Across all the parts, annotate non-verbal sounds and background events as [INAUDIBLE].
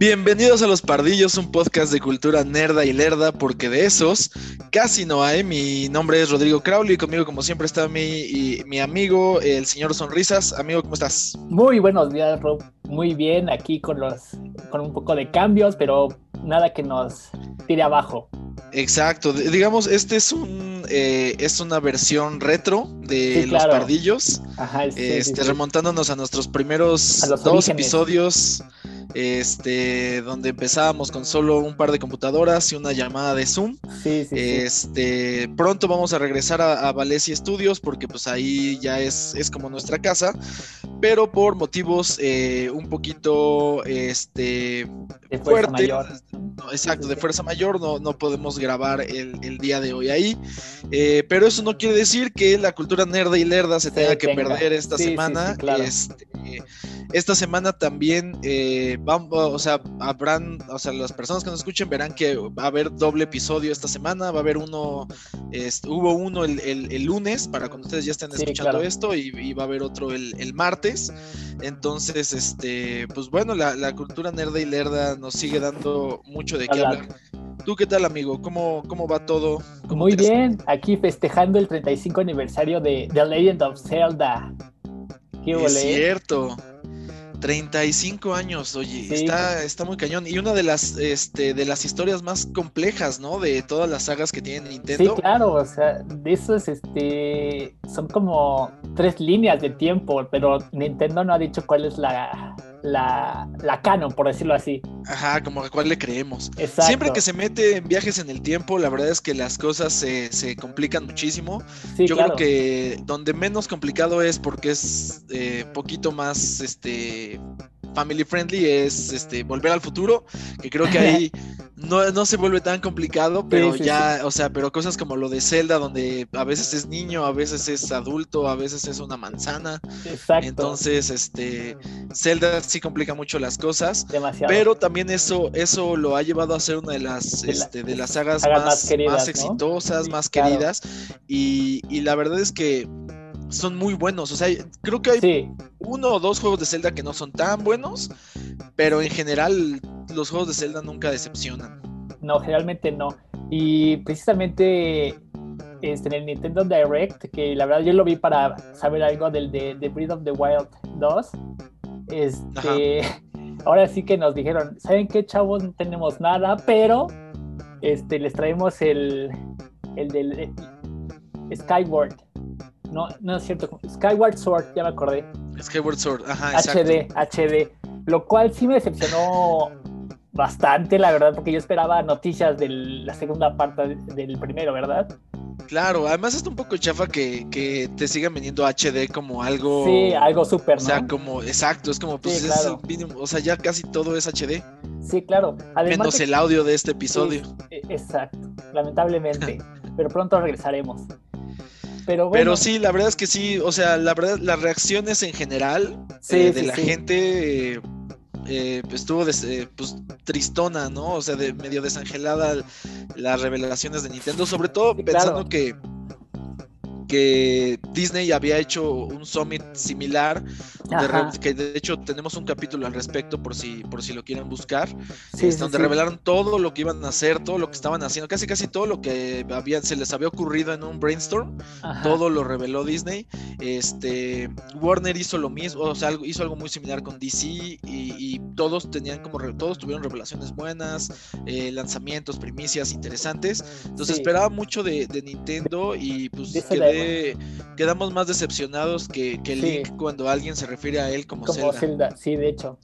Bienvenidos a Los Pardillos, un podcast de cultura nerda y lerda, porque de esos casi no hay. Mi nombre es Rodrigo Crowley y conmigo, como siempre, está mi, mi amigo, el señor Sonrisas. Amigo, ¿cómo estás? Muy buenos días, Rob. Muy bien, aquí con, los, con un poco de cambios, pero nada que nos tire abajo. Exacto, digamos, este es un eh, es una versión retro de Los Pardillos, Ajá, este, remontándonos a nuestros primeros dos episodios este, donde empezábamos con solo un par de computadoras y una llamada de Zoom. este, pronto vamos a regresar a, a Valencia Studios porque pues ahí ya es, es como nuestra casa, pero por motivos eh, un poquito este, fuertes. exacto, de fuerza mayor no, no podemos grabar el, día de hoy ahí. Eh, pero eso no quiere decir que la cultura nerda y lerda se tenga que perder esta semana. Este, esta semana también eh, vamos, o sea, habrán, o sea, las personas que nos escuchen verán que va a haber doble episodio esta semana, va a haber uno, este, hubo uno el, lunes para cuando ustedes ya estén escuchando esto y, va a haber otro el, martes. Entonces, este, pues bueno, la, cultura nerda y lerda nos sigue dando mucho de qué hablar. ¿Tú qué tal, amigo? ¿Cómo, cómo va todo? Muy bien, aquí festejando el 35 aniversario de The Legend of Zelda. ¿Qué es cierto. 35 años, oye, está, está muy cañón. Y una de las, este, de las historias más complejas, ¿no? De todas las sagas que tiene Nintendo. Sí, claro, o sea, de esos, este, son como tres líneas de tiempo, pero Nintendo no ha dicho cuál es la, la, la canon, por decirlo así. Ajá, como a cuál le creemos. Siempre que se mete en viajes en el tiempo, la verdad es que las cosas se, se complican muchísimo. Yo creo que donde menos complicado es porque es eh, poquito más este family friendly es este volver al futuro, que creo que ahí [LAUGHS] no, se vuelve tan complicado, pero ya, o sea, pero cosas como lo de Zelda, donde a veces es niño, a veces es adulto, a veces es una manzana. Exacto. Entonces, este, Zelda sí complica mucho las cosas. Demasiado. Pero también eso, eso lo ha llevado a ser una de las, este, de las sagas, más, más, exitosas, más queridas. Y, y la verdad es que son muy buenos. O sea, creo que hay uno o dos juegos de Zelda que no son tan buenos, pero en general los juegos de Zelda nunca decepcionan. No, generalmente no. Y precisamente este, en el Nintendo Direct, que la verdad yo lo vi para saber algo del de, Breath of the Wild 2. Este, ahora sí que nos dijeron, ¿saben qué, chavos? No tenemos nada, pero este, les traemos el, el del eh, Skyward. No, no es cierto. Skyward Sword, ya me acordé. Skyward Sword, ajá, HD, HD. Lo cual sí me decepcionó bastante, la verdad, porque yo esperaba noticias de la segunda parte del primero, ¿verdad? Claro, además está un poco chafa que, te sigan vendiendo HD como algo. Sí, algo súper, ¿no? O sea, como, exacto, es como, pues, o sea, ya casi todo es HD. Sí, claro. Menos el audio de este episodio. E, exacto, lamentablemente. [LAUGHS] pero pronto regresaremos. Pero, sí, la verdad es que sí, o sea, la verdad, las reacciones en general eh, de la gente eh, estuvo eh, pues, tristona, ¿no? O sea, de medio desangelada las revelaciones de Nintendo, sobre todo pensando que que Disney había hecho un summit similar, que de hecho tenemos un capítulo al respecto por si, por si lo quieren buscar, este, donde revelaron todo lo que iban a hacer, todo lo que estaban haciendo, casi casi todo lo que había, se les había ocurrido en un brainstorm, todo lo reveló Disney. Este, Warner hizo lo mismo, o sea, hizo algo muy similar con DC y, todos tenían como, todos tuvieron revelaciones buenas, eh, lanzamientos, primicias interesantes. Entonces esperaba mucho de, Nintendo y pues quedé quedamos más decepcionados que, que Link cuando alguien se refiere a él como, como Zelda. Sí, de hecho,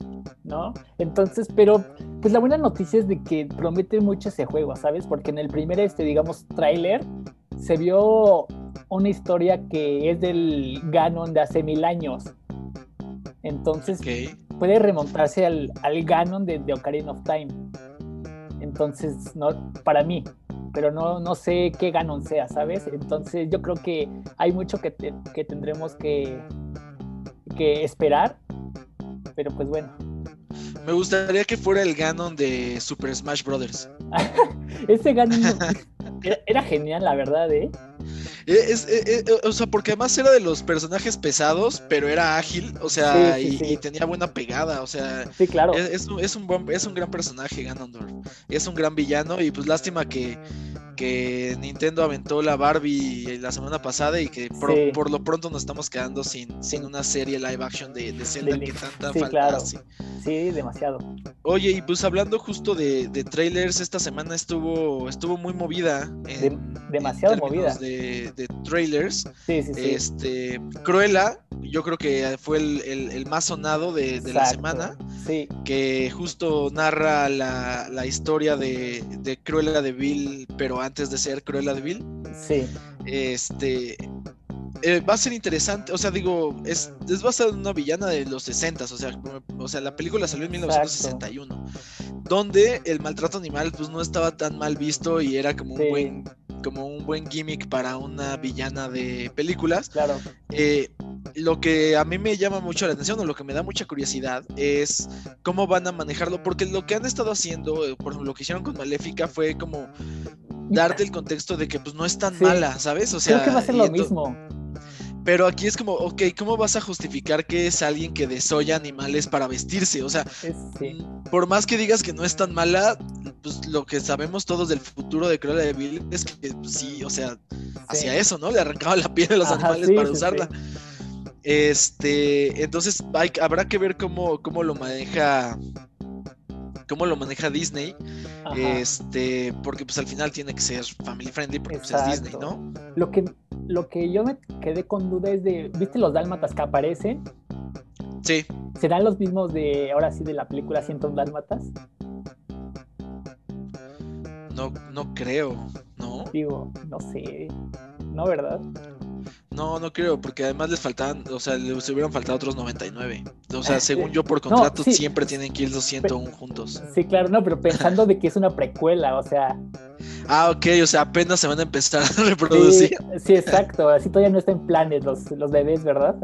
¿no? Entonces, pero pues la buena noticia es de que promete mucho ese juego, ¿sabes? Porque en el primer, este, digamos, tráiler se vio una historia que es del Ganon de hace mil años. Entonces, puede remontarse al, al Ganon de, de Ocarina of Time. Entonces, no, para mí, pero no, no sé qué Ganon sea, ¿sabes? Entonces yo creo que hay mucho que, que tendremos que, que esperar, pero pues bueno. Me gustaría que fuera el Ganon de Super Smash Bros. [LAUGHS] Ese Ganon era, genial, la verdad, ¿eh? Es, o sea, porque además era de los personajes pesados, pero era ágil, o sea, y, tenía buena pegada, o sea. Sí, claro. Es, es, un, buen, es un gran personaje, Ganondorf. Es un gran villano, y pues lástima que, que Nintendo aventó la Barbie la semana pasada y que por, lo pronto nos estamos quedando sin, sin una serie live action de, de Zelda que tanta sí, Claro. Sí. demasiado. Oye, y pues hablando justo de, trailers, esta semana estuvo, estuvo muy movida. demasiado movida. De, de trailers. Sí, sí, sí. Este, Cruella, yo creo que fue el, más sonado de, la semana. Sí. Que justo narra la, la historia de, de Cruella de Vil, pero antes de ser Cruella de Vil. Sí. Este. Eh, va a ser interesante, o sea, digo, es, es basada en una villana de los 60, o sea, o sea, la película salió en 1961, donde el maltrato animal pues no estaba tan mal visto y era como un buen como un buen gimmick para una villana de películas. Claro. Eh, lo que a mí me llama mucho la atención o lo que me da mucha curiosidad es cómo van a manejarlo, porque lo que han estado haciendo, eh, por ejemplo, lo que hicieron con Maléfica fue como darte el contexto de que pues no es tan mala, ¿sabes? O sea, creo que va a ser lo mismo. Pero aquí es como, ok, ¿cómo vas a justificar que es alguien que desolla animales para vestirse? O sea, por más que digas que no es tan mala, pues lo que sabemos todos del futuro de Cruella de Vil es que pues, sí, o sea, hacia eso, ¿no? Le arrancaba la piel de los animales para usarla. Este, entonces habrá que ver cómo, cómo lo maneja cómo lo maneja Disney. Este, porque pues al final tiene que ser family friendly porque pues, es Disney, ¿no? Lo que, lo que yo me quedé con duda es de, ¿viste los dálmatas que aparecen? Sí. ¿Serán los mismos de, ahora sí, de la película 100 dálmatas? No, no creo, ¿no? Digo, no sé, ¿no, verdad? No, no creo, porque además les faltaban, o sea, les hubieran faltado otros 99. O sea, según yo, por contrato, siempre tienen que ir los 101 juntos. Sí, claro, no, pero pensando de que es una precuela, o sea. Ah, ok, o sea, apenas se van a empezar a reproducir. Sí, exacto, así todavía no está en planes los, los bebés, ¿verdad?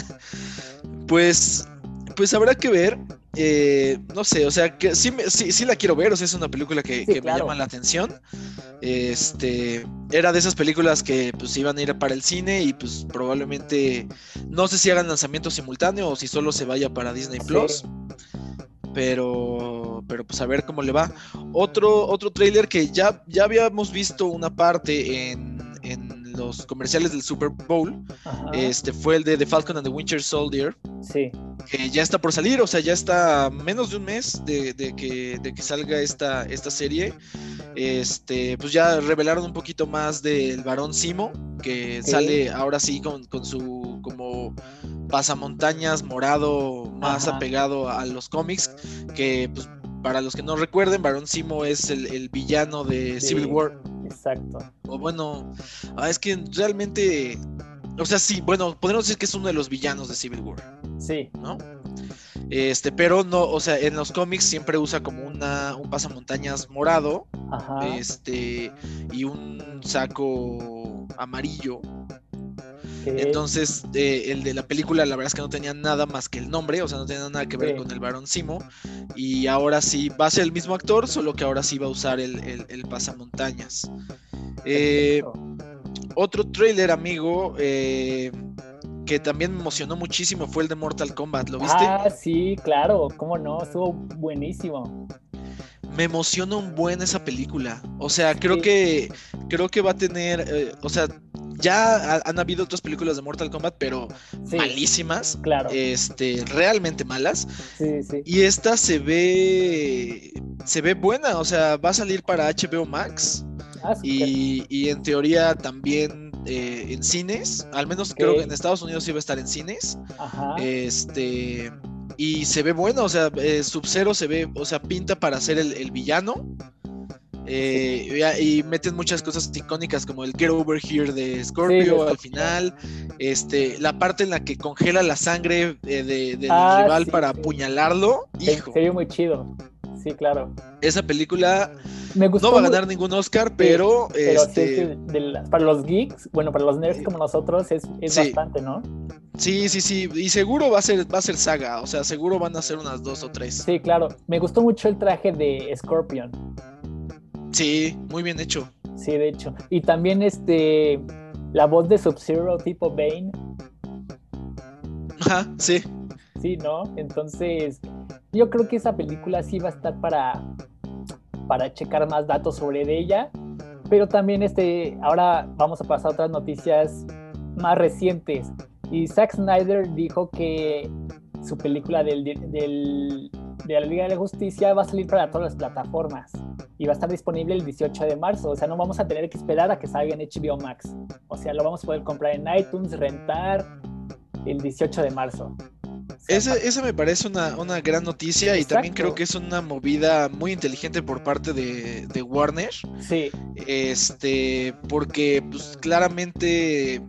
[LAUGHS] pues, pues habrá que ver. Eh, no sé, o sea, que sí, sí, sí, la quiero ver, o sea, es una película que, me llama la atención. Este, era de esas películas que pues iban a ir para el cine y pues probablemente, no sé si hagan lanzamiento simultáneo o si solo se vaya para Disney Plus. Pero, pero pues a ver cómo le va. Otro, otro trailer que ya, ya habíamos visto una parte en, en los comerciales del Super Bowl, este fue el de The Falcon and the Winter Soldier. Sí. Que ya está por salir, o sea, ya está menos de un mes de, que, de que salga esta, esta serie. Este, pues ya revelaron un poquito más del varón Simo, que sale ahora sí con, su como pasamontañas morado más apegado a los cómics, que pues para los que no recuerden, Barón Simo es el, villano de Civil War. Exacto. O bueno, ah, es que realmente, o sea, sí, bueno, podemos decir que es uno de los villanos de Civil War. Sí. ¿No? Este, pero no, o sea, en los cómics siempre usa como una, un pasamontañas morado, este, y un saco amarillo. Entonces, eh, el de la película, la verdad es que no tenía nada más que el nombre, o sea, no tenía nada que ver con el Barón Simo. Y ahora sí, va a ser el mismo actor, solo que ahora sí va a usar el, el, pasamontañas. Eh, otro trailer, amigo, eh, que también me emocionó muchísimo fue el de Mortal Kombat, ¿lo viste? Ah, sí, claro, cómo no, estuvo buenísimo me emociona un buen esa película. O sea, creo que creo que va a tener, o sea, ya han habido otras películas de Mortal Kombat, pero malísimas. Claro. Este, realmente malas. Sí, sí. Y esta se ve. Se ve buena. O sea, va a salir para HBO Max. Ah, y, y, en teoría también eh, en cines. Al menos creo que en Estados Unidos sí va a estar en cines. Ajá. Este. Y se ve bueno, o sea, eh, Sub-Zero se ve, o sea, pinta para ser el, el villano. Eh, y meten muchas cosas icónicas como el Get Over Here de Scorpio al final. Este, la parte en la que congela la sangre eh, de, del ah, rival para apuñalarlo. Hijo. Se muy chido. Sí, claro. Esa película no va a ganar ningún Oscar, pero. este... para los geeks, bueno, para los nerds como nosotros, es, bastante, ¿no? Sí, sí, sí. Y seguro va a ser, va a ser saga. O sea, seguro van a ser unas dos o tres. Sí, claro. Me gustó mucho el traje de Scorpion. Sí, muy bien hecho. Sí, de hecho. Y también este la voz de Sub-Zero tipo Bane. Ajá, sí. Sí, ¿no? Entonces, yo creo que esa película sí va a estar para, para checar más datos sobre ella. Pero también este, ahora vamos a pasar a otras noticias más recientes. Y Zack Snyder dijo que su película del, de la Liga de la Justicia va a salir para todas las plataformas y va a estar disponible el 18 de marzo. O sea, no vamos a tener que esperar a que salga en HBO Max. O sea, lo vamos a poder comprar en iTunes, rentar el 18 de marzo. Esa, me parece una, una gran noticia y también creo que es una movida muy inteligente por parte de, de Warner. Sí. Este, porque pues claramente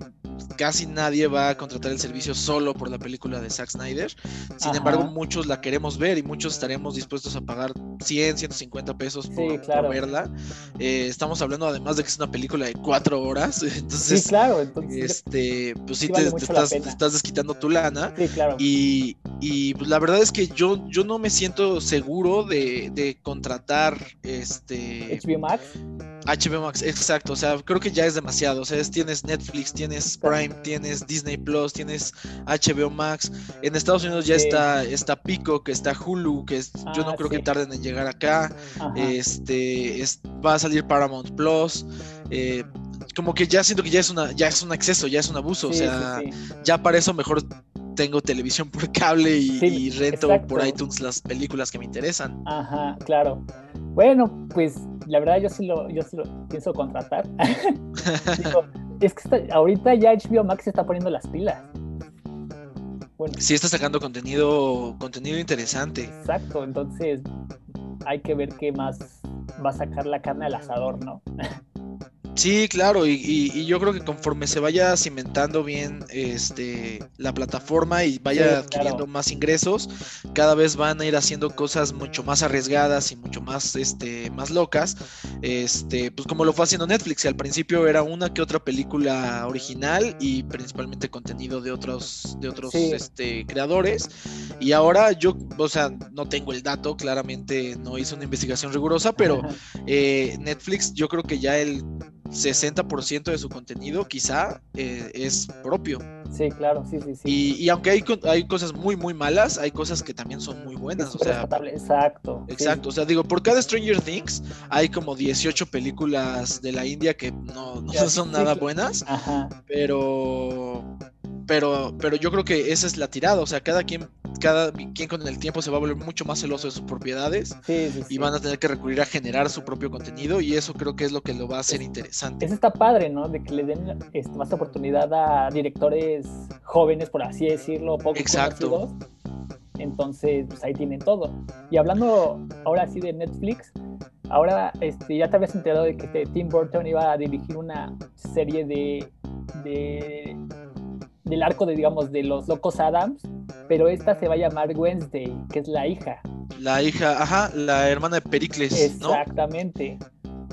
casi nadie va a contratar el servicio solo por la película de Zack Snyder. Sin embargo, muchos la queremos ver y muchos estaremos dispuestos a pagar 100, 150 pesos por, verla. Eh, estamos hablando además de que es una película de cuatro horas. [LAUGHS] Entonces, sí, claro. este, pues sí, te, estás, desquitando tu lana. Sí, claro. Y, pues, la verdad es que yo, yo no me siento seguro de, de contratar este. HBO Max. HBO Max, exacto. O sea, creo que ya es demasiado. O sea, tienes Netflix, tienes Prime, tienes Disney Plus, tienes HBO Max. En Estados Unidos ya está, está Pico, que está Hulu, que yo no ah, creo que tarden en llegar acá. Este va a salir Paramount Plus. Eh, como que ya siento que ya es una, ya es un exceso, ya es un abuso. o sea, ya para eso mejor tengo televisión por cable y, rento por iTunes las películas que me interesan. Ajá, claro. Bueno, pues la verdad yo sí lo, yo sí lo pienso contratar. [LAUGHS] es que ahorita ya HBO Max está poniendo las pilas. Bueno. Sí está sacando contenido, contenido interesante. Exacto, entonces hay que ver qué más va a sacar la carne al asador, ¿no? [LAUGHS] Sí, claro, y, yo creo que conforme se vaya cimentando bien este, la plataforma y vaya adquiriendo más ingresos, cada vez van a ir haciendo cosas mucho más arriesgadas y mucho más, este, más locas, este, pues como lo fue haciendo Netflix, al principio era una que otra película original y principalmente contenido de otros, de otros este, creadores, y ahora yo, o sea, no tengo el dato, claramente no hice una investigación rigurosa, pero [LAUGHS] eh, Netflix yo creo que ya el 60% de su contenido quizá eh, es propio. Sí, claro, sí, sí, sí. Y, aunque hay, hay cosas muy, muy malas, hay cosas que también son muy buenas. o sea, exacto. Exacto, o sea, digo, por cada Stranger Things hay como 18 películas de la India que no, no son nada buenas, Ajá. pero pero, pero yo creo que esa es la tirada, o sea, cada quien, cada quien con el tiempo se va a volver mucho más celoso de sus propiedades y van a tener que recurrir a generar su propio contenido y eso creo que es lo que lo va a hacer interesante. Eso está padre, ¿no? De que le den este, más oportunidad a directores jóvenes, por así decirlo, poco Exacto. Entonces, pues ahí tienen todo. Y hablando ahora sí de Netflix, ahora este, ya te habías enterado de que este Tim Burton iba a dirigir una serie de, de del arco de, digamos, de los locos Adams, pero esta se va a llamar Wednesday, que es la hija. La hija, ajá, la hermana de Pericles. Exactamente.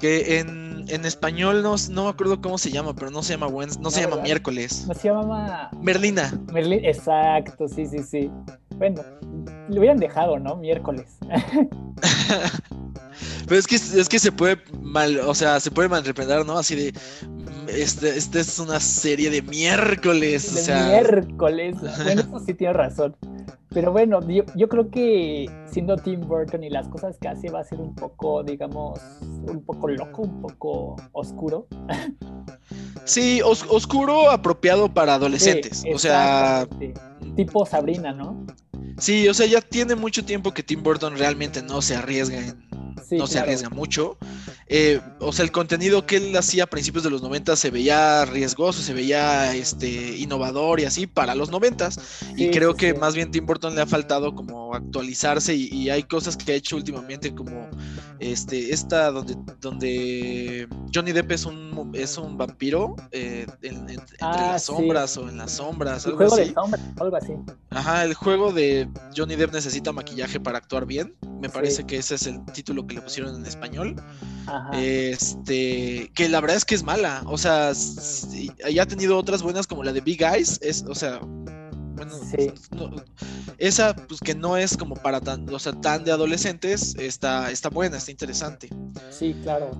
Que en, en español no, no me acuerdo cómo se llama, pero no se llama Wednesday, no, se llama miércoles. No se llama Merlina. Merlina, exacto, sí, sí, sí. Bueno, lo hubieran dejado, ¿no? Miércoles. [LAUGHS] Pero es que, es que se puede mal, o sea, se puede malinterpretar, ¿no? Así de, esta este es una serie de miércoles. De miércoles. [LAUGHS] Bueno, eso sí tiene razón. Pero bueno, yo, creo que siendo Tim Burton y las cosas que hace va a ser un poco, digamos, un poco loco, un poco oscuro. Sí, oscuro apropiado para adolescentes. o sea. Tipo Sabrina, ¿no? Sí, o sea, ya tiene mucho tiempo que Tim Burton realmente no se arriesga en no se arriesga mucho. Eh, o sea, el contenido que él hacía a principios de los 90 se veía riesgoso, se veía este, innovador y así para los 90 y creo que más bien Tim Burton le ha faltado como actualizarse y, hay cosas que ha hecho últimamente como este, esta donde, donde Johnny Depp es un, es un vampiro eh, entre ah, las sombras o en las sombras. El juego de sombras, algo así. Ajá, el juego de Johnny Depp necesita maquillaje para actuar bien. Me parece que ese es el título que le pusieron en español. Este, que la verdad es que es mala. O sea, ya ha tenido otras buenas como la de Big Eyes. Es, o sea, bueno, esa, pues que no es como para tan, o sea, tan de adolescentes, está, está buena, está interesante. Sí, claro.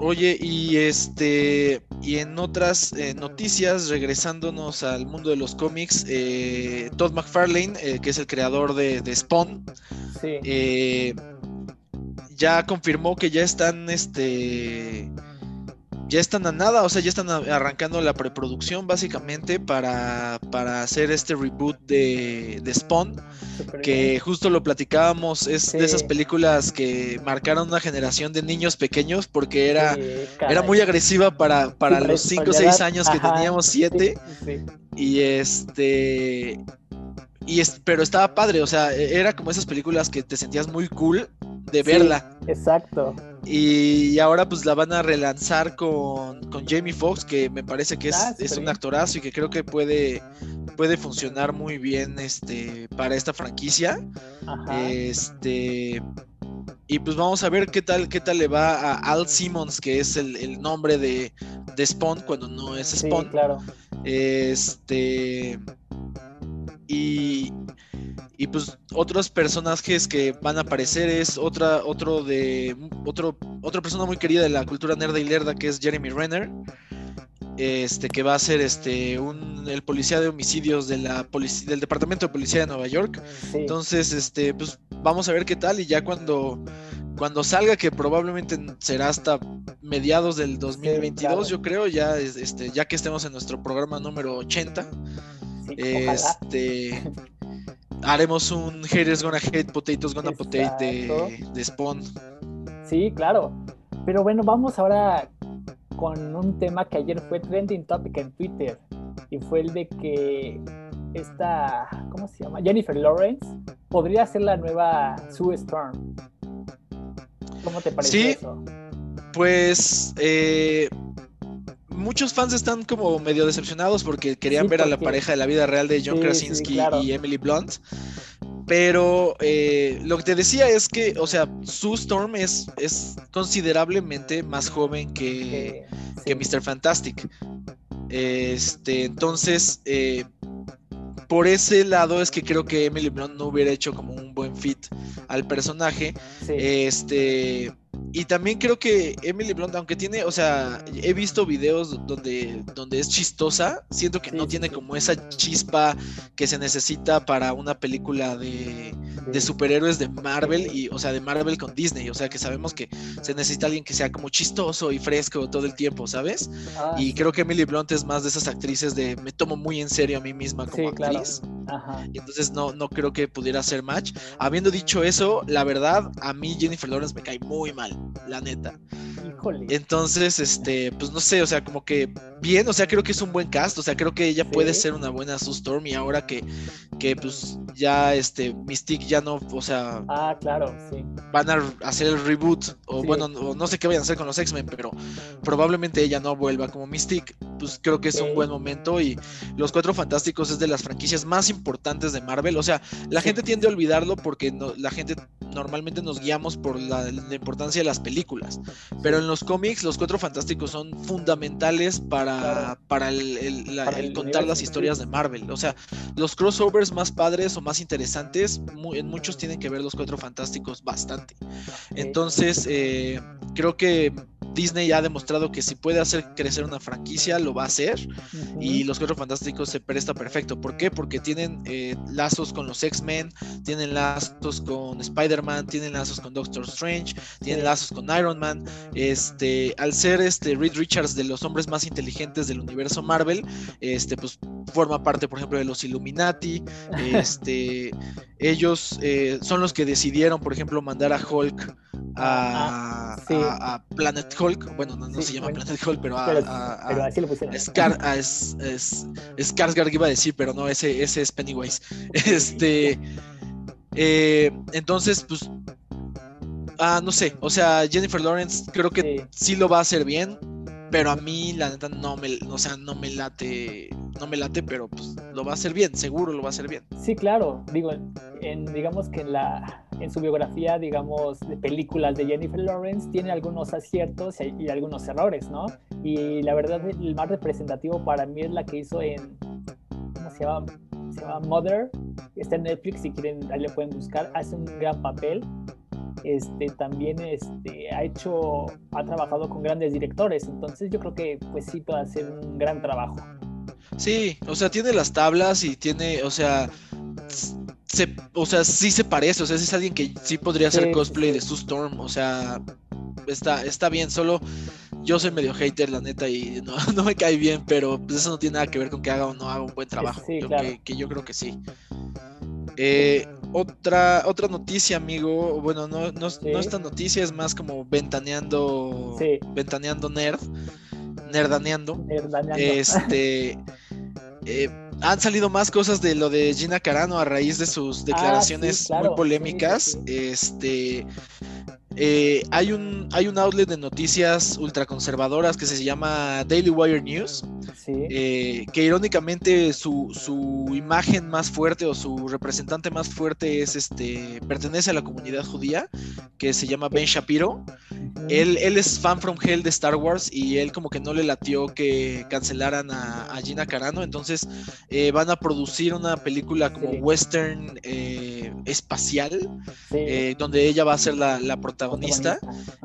Oye, y este, y en otras eh, noticias, regresándonos al mundo de los cómics, eh, Todd McFarlane, eh, que es el creador de, de Spawn, ya confirmó que ya están, este, ya están a nada, o sea, ya están arrancando la preproducción básicamente para, para hacer este reboot de, de Spawn, que justo lo platicábamos, es de esas películas que marcaron una generación de niños pequeños porque era, era muy agresiva para, para los 5 o 6 años que teníamos 7. y este... Y es, pero estaba padre, o sea, e, era como esas películas que te sentías muy cool de verla. exacto. Y ahora pues la van a relanzar con, Jamie Foxx, que me parece que es, ah, un actorazo y que creo que puede, puede funcionar muy bien este, para esta franquicia. Este. Y pues vamos a ver qué tal, qué tal le va a Al Simmons, que es el, nombre de, de, Spawn cuando no es Spawn. Sí, claro. Este. Y, y pues otros personajes que van a aparecer es otra, otro de otro, otra persona muy querida de la cultura nerda y lerda que es Jeremy Renner. Este, que va a ser este un, el policía de homicidios de la del departamento de policía de Nueva York. Entonces, este, pues vamos a ver qué tal. Y ya cuando, cuando salga, que probablemente será hasta mediados del 2022, yo creo, ya este, ya que estemos en nuestro programa número 80. este haremos un haters gonna hate, potatoes gonna potate de, de Spawn. Sí, claro. Pero bueno, vamos ahora con un tema que ayer fue trending topic en Twitter. Y fue el de que esta, ¿cómo se llama? Jennifer Lawrence podría ser la nueva Sue Storm. ¿Cómo te parece sí, eso? Pues eh, muchos fans están como medio decepcionados porque querían ver a la pareja de la vida real de John Krasinski y Emily Blunt. Pero eh, lo que te decía es que, o sea, Sue Storm es, es considerablemente más joven que, que Mr. Fantastic. Este, entonces, eh, por ese lado es que creo que Emily Blunt no hubiera hecho como un buen fit al personaje. Este y también creo que Emily Blunt, aunque tiene, o sea, he visto videos donde, donde es chistosa, siento que no tiene como esa chispa que se necesita para una película de, de, superhéroes de Marvel, y, o sea, de Marvel con Disney, o sea, que sabemos que se necesita alguien que sea como chistoso y fresco todo el tiempo, ¿sabes? Ah, y creo que Emily Blunt es más de esas actrices de me tomo muy en serio a mí misma como actriz. Y entonces no, no creo que pudiera ser match. Habiendo dicho eso, la verdad, a mí Jennifer Lawrence me cae muy mal la neta. Entonces, este, pues no sé, o sea, como que bien, o sea, creo que es un buen cast, o sea, creo que ella puede ser una buena Sue Storm y ahora que, que pues ya este Mystique ya no, o sea, ah, claro, sí. Van a hacer el reboot o bueno, no, sé qué vayan a hacer con los X-Men, pero probablemente ella no vuelva como Mystique, pues creo que es un buen momento y Los Cuatro Fantásticos es de las franquicias más importantes de Marvel, o sea, la gente tiende a olvidarlo porque no, la gente normalmente nos guiamos por la, importancia de las películas, pero en los cómics los Cuatro Fantásticos son fundamentales para, para, el, contar las historias de Marvel. O sea, los crossovers más padres o más interesantes, en muchos tienen que ver los Cuatro Fantásticos bastante. Entonces, eh, creo que Disney ha demostrado que si puede hacer crecer una franquicia, lo va a hacer. Y Los Cuatro Fantásticos se presta perfecto. ¿Por qué? Porque tienen eh, lazos con los X-Men, tienen lazos con Spider-Man, tienen lazos con Doctor Strange, tienen lazos con Iron Man. Este, al ser este Reed Richards de los hombres más inteligentes del universo Marvel, este, pues forma parte, por ejemplo, de los Illuminati. [LAUGHS] Este, ellos eh, son los que decidieron, por ejemplo, mandar a Hulk a, ah, Planet Hulk. Bueno, no, se llama Planet Hulk, pero a, pero, así lo pusieron. Scar, es, Skarsgård iba a decir, pero no, ese, ese es Pennywise. [LAUGHS] Este. Eh, entonces, pues. Ah, no sé. O sea, Jennifer Lawrence creo que sí lo va a hacer bien. Pero a mí, la neta, no me, o sea, no me late, no me late, pero pues lo va a hacer bien, seguro lo va a hacer bien. Sí, claro. Digo, en, digamos que en la, en su biografía, digamos, de películas de Jennifer Lawrence, tiene algunos aciertos y, algunos errores, ¿no? Y la verdad, el más representativo para mí es la que hizo en, ¿cómo se llama? Se llama Mother. Está en Netflix, si quieren, ahí le pueden buscar. Hace un gran papel este, también este, ha hecho, ha trabajado con grandes directores, entonces yo creo que pues sí puede hacer un gran trabajo. Sí, o sea, tiene las tablas y tiene, o sea, se, o sea, sí se parece, o sea, es alguien que sí podría hacer cosplay de Sue Storm, o sea, está, está bien, solo yo soy medio hater, la neta, y [LAUGHS] no, me cae bien, pero pues eso no tiene nada que ver con que haga o no haga un buen trabajo, que, yo creo que sí. Eh, otra, otra noticia, amigo, bueno, no, no, no esta noticia, es más como ventaneando, ventaneando nerd, nerdaneando. Este... [LAUGHS] Eh, han salido más cosas de lo de Gina Carano a raíz de sus ah, declaraciones muy polémicas. Este, eh, hay, un, hay un outlet de noticias ultraconservadoras que se llama Daily Wire News, eh, que irónicamente su, imagen más fuerte o su representante más fuerte es este, pertenece a la comunidad judía, que se llama Ben Shapiro. él, él, es fan from hell de Star Wars y él como que no le latió que cancelaran a, Gina Carano, entonces eh, van a producir una película como western espacial, donde ella va a ser la, la protagonista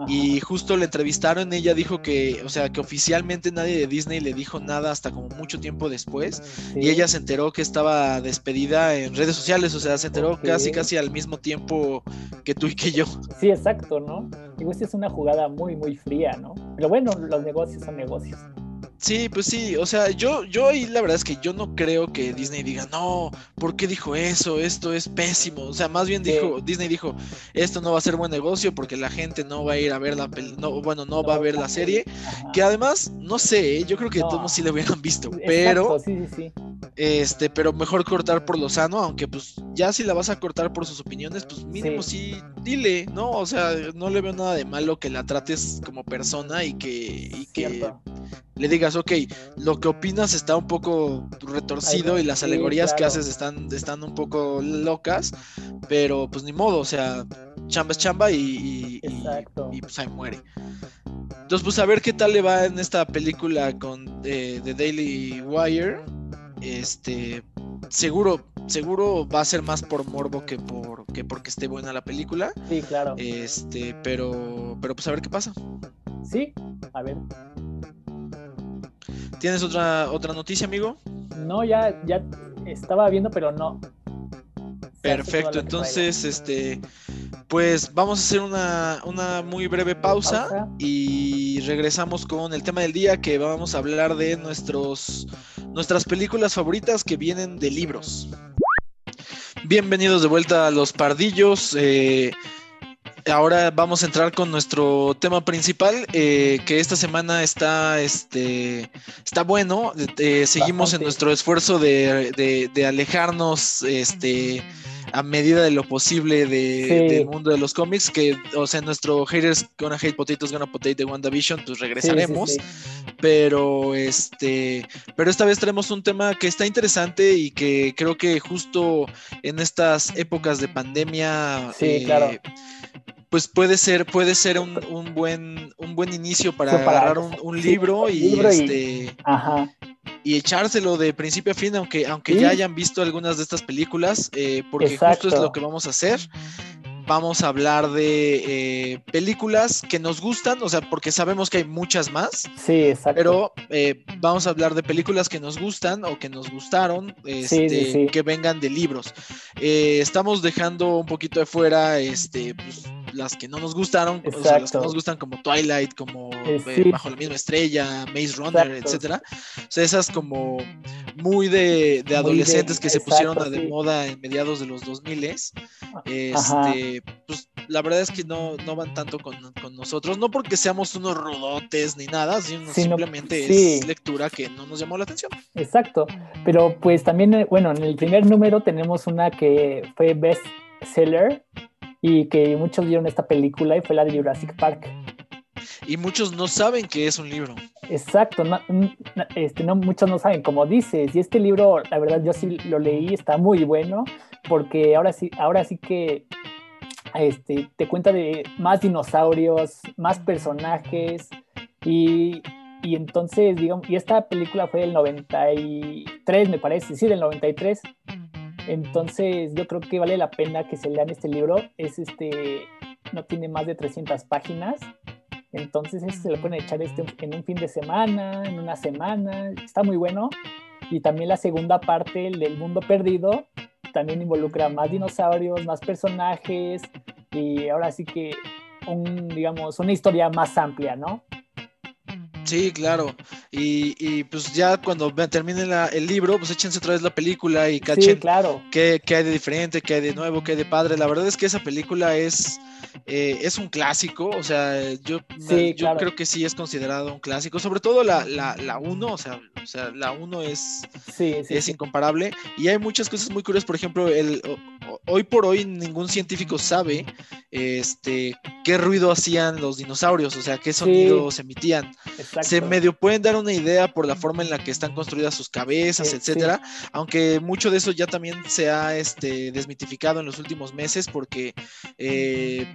y justo le entrevistaron, ella dijo que, o sea, que oficialmente nadie de Disney le dijo nada hasta como mucho tiempo después y ella se enteró que estaba despedida en redes sociales, o sea, se enteró casi casi al mismo tiempo que tú y que yo. Sí, exacto, ¿no? Digo, es una jugada muy, muy fría, ¿no? Pero bueno, los negocios son negocios. Sí, pues sí, o sea, yo, yo ahí la verdad es que yo no creo que Disney diga, no, ¿por qué dijo eso? Esto es pésimo. O sea, más bien dijo, Disney dijo, esto no va a ser buen negocio porque la gente no va a ir a ver la no, bueno, no, va a ver la serie. Que además, no sé, ¿eh? yo creo que todos sí le hubieran visto, pero sí, sí. este, pero mejor cortar por lo sano, aunque pues ya si la vas a cortar por sus opiniones, pues mínimo sí, dile, ¿no? O sea, no le veo nada de malo que la trates como persona y que, y que le digas, ok, lo que opinas está un poco retorcido y las alegorías que haces están, están un poco locas, pero pues ni modo, o sea, chamba es chamba y, y, pues ahí muere. Entonces, pues a ver qué tal le va en esta película con The eh, Daily Wire. Este, seguro, seguro va a ser más por morbo que por que porque esté buena la película. Sí, claro. Este, pero, pero pues a ver qué pasa. Sí, a ver. ¿Tienes otra, otra noticia, amigo? No, ya, ya estaba viendo, pero no. Perfecto, entonces, este, pues vamos a hacer una, muy breve pausa, y regresamos con el tema del día que vamos a hablar de nuestros, nuestras películas favoritas que vienen de libros. Bienvenidos de vuelta a Los Pardillos. Eh, ahora vamos a entrar con nuestro tema principal, eh, que esta semana está, este, está bueno. Eh, seguimos en nuestro esfuerzo de, de, alejarnos, este, a medida de lo posible del mundo de los cómics, que, o sea, nuestro haters gonna hate potatoes, gonna potate de WandaVision, pues regresaremos. pero este, pero esta vez tenemos un tema que está interesante y que creo que justo en estas épocas de pandemia. Sí, claro eh, pues puede ser, puede ser un, buen, un buen inicio para agarrar un, libro y, este y echárselo de principio a fin, aunque, aunque ya hayan visto algunas de estas películas, eh, porque justo es lo que vamos a hacer vamos a hablar de eh, películas que nos gustan, o sea, porque sabemos que hay muchas más. Sí, exacto. Pero eh, vamos a hablar de películas que nos gustan o que nos gustaron, este, que vengan de libros. Eh, estamos dejando un poquito de fuera este, pues, las que no nos gustaron, o sea, las que nos gustan como Twilight, como Bajo la misma estrella, Maze Runner, etcétera. O sea, esas como muy de, adolescentes que se pusieron a de moda en mediados de los 2000 este pues la verdad es que no, no van tanto con, nosotros, no porque seamos unos rudotes ni nada, sino, simplemente es lectura que no nos llamó la atención. Exacto, pero pues también, eh, bueno, en el primer número tenemos una que fue best seller y que muchos vieron esta película y fue la de Jurassic Park. Y muchos no saben que es un libro. Exacto, no, este, no, muchos no saben, como dices, y este libro, la verdad, yo sí lo leí, está muy bueno, porque ahora sí, ahora sí que este, te cuenta de más dinosaurios, más personajes y, y, entonces, digamos, y esta película fue del 93, me parece, sí, del 93. Entonces, yo creo que vale la pena que se lean este libro. Es este no tiene más de 300 páginas. Entonces ese se lo pueden echar este en un fin de semana, en una semana, está muy bueno. Y también la segunda parte, el del mundo perdido, también involucra más dinosaurios, más personajes y ahora sí que un, digamos, una historia más amplia, ¿no? Sí, claro. Y, pues ya cuando termine el libro, pues échense otra vez la película y cachen claro. qué, qué, hay de diferente, qué hay de nuevo, qué hay de padre. La verdad es que esa película es eh, es un clásico, o sea, yo, yo creo que sí es considerado un clásico, sobre todo la 1, la, o, sea, o sea, la 1 es, es incomparable y hay muchas cosas muy curiosas, por ejemplo, el, hoy por hoy ningún científico sabe este, qué ruido hacían los dinosaurios, o sea, qué sonidos emitían. Se medio pueden dar una idea por la forma en la que están construidas sus cabezas, etcétera, aunque mucho de eso ya también se ha este, desmitificado en los últimos meses porque eh,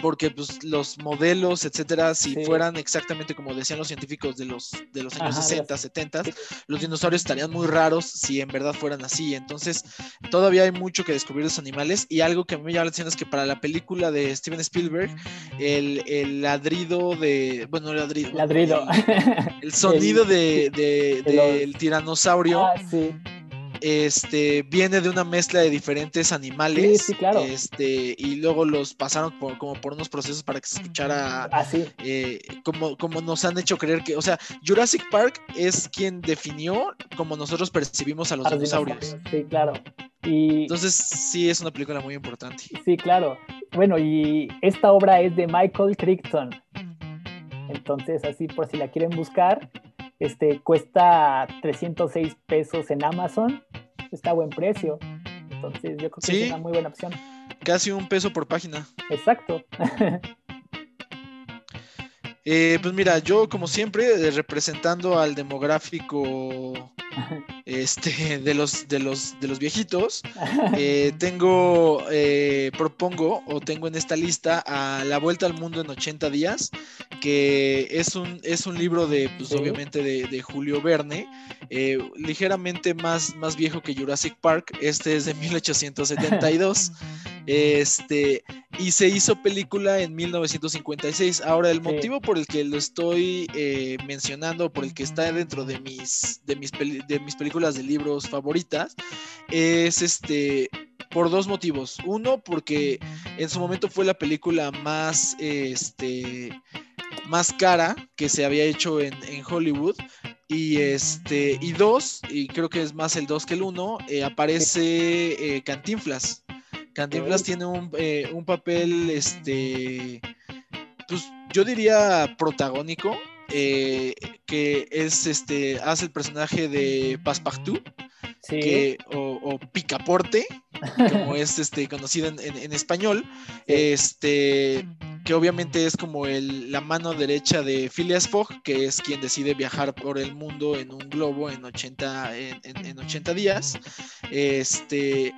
porque pues, los modelos, etcétera, si fueran exactamente como decían los científicos de los, de los años 60, 70, los dinosaurios estarían muy raros si en verdad fueran así. Entonces, todavía hay mucho que descubrir de los animales. Y algo que a mí me llama la atención es que para la película de Steven Spielberg, el, el ladrido de. Bueno, el ladrido. Ladrido. El, sonido de, del tiranosaurio. Ah, sí este, viene de una mezcla de diferentes animales. Sí, claro. Este, y luego los pasaron por, como por unos procesos para que se escuchara así. Ah, eh, como, como nos han hecho creer que, o sea, Jurassic Park es quien definió como nosotros percibimos a los, dinosaurios. Sí, claro. Y... Entonces, sí, es una película muy importante. Sí, claro. Bueno, y esta obra es de Michael Crichton. Entonces, así por si la quieren buscar, este, cuesta 306 pesos en Amazon. Está a buen precio. Entonces yo creo que es una muy buena opción. Casi un peso por página. Exacto. [LAUGHS] Eh, pues mira, yo como siempre, eh, representando al demográfico [LAUGHS] este, de, los, de, los, de los viejitos, [LAUGHS] eh, tengo, propongo o tengo en esta lista a La Vuelta al Mundo en 80 días, que es un, es un libro de, pues obviamente, de, Julio Verne, ligeramente más, más viejo que Jurassic Park, este es de 1872. [LAUGHS] Este, y se hizo película en 1956. Ahora, el motivo por el que lo estoy eh, mencionando, por el que está dentro de mis, de mis, de mis películas de libros favoritas, es este por dos motivos. Uno, porque en su momento fue la película más, este, más cara que se había hecho en, Hollywood. Y este, y dos, y creo que es más el dos que el uno, eh, aparece eh, Cantinflas. Cantinflas tiene eh, un, papel, este, pues yo diría protagónico, eh, que es, este, hace el personaje de Passepartout, o, Picaporte, como es este, conocido en, español, este, que obviamente es como el, la mano derecha de Phileas Fogg, que es quien decide viajar por el mundo en un globo en 80, en, 80 días. Este,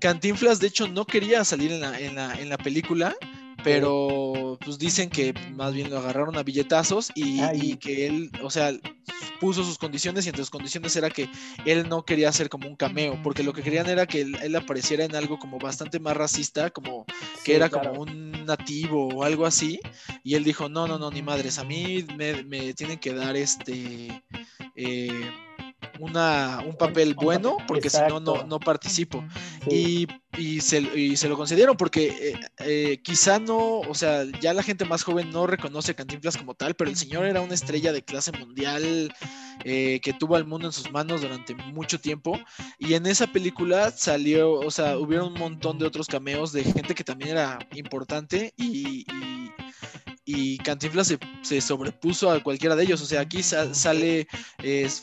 Cantinflas, de hecho, no quería salir en la, en la, en la película pero pues dicen que más bien lo agarraron a billetazos y, que él, o sea, puso sus condiciones y entre sus condiciones era que él no quería hacer como un cameo, porque lo que querían era que él, apareciera en algo como bastante más racista, como que era como un nativo o algo así, y él dijo, no, no, no, ni madres, a mí me, me tienen que dar este... Eh, una, un papel bueno, porque si no, no participo. Y, y, se, y, se, lo concedieron porque eh, eh, quizá no, o sea, ya la gente más joven no reconoce a Cantinflas como tal, pero el señor era una estrella de clase mundial eh, que tuvo al mundo en sus manos durante mucho tiempo. Y en esa película salió, o sea, hubieron un montón de otros cameos de gente que también era importante y y Cantinflas se, sobrepuso a cualquiera de ellos. O sea, aquí sale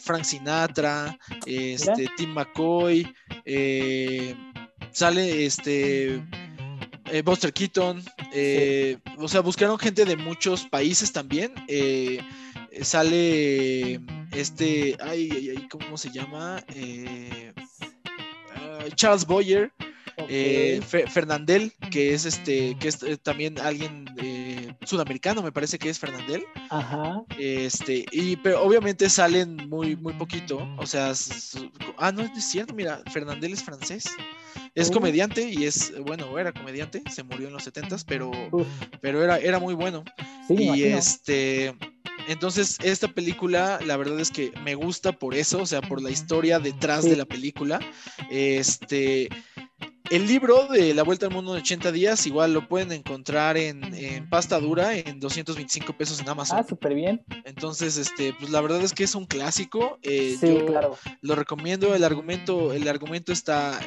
Frank Sinatra, este, Tim McCoy, eh, sale este eh, Buster Keaton. Eh, o sea, buscaron gente de muchos países también. sale este, ay, ay, ¿cómo se llama? Ah, Charles Boyer. Fernandel, que es este, que es también alguien sudamericano, me parece que es Fernandel. Ajá. Este, y pero obviamente salen muy, muy poquito. O sea, ah, no es cierto, mira, Fernandel es francés. Es comediante y es, bueno, era comediante, se murió en los 70 pero, pero era, era muy bueno. y este, entonces esta película, la verdad es que me gusta por eso, o sea, por la historia detrás de la película. Este, el libro de La Vuelta al Mundo en 80 días, igual lo pueden encontrar en, pasta dura en 225 pesos en Amazon. Ah, súper bien. Entonces, este, pues la verdad es que es un clásico. Eh, sí, claro. Lo recomiendo. El argumento, el argumento está,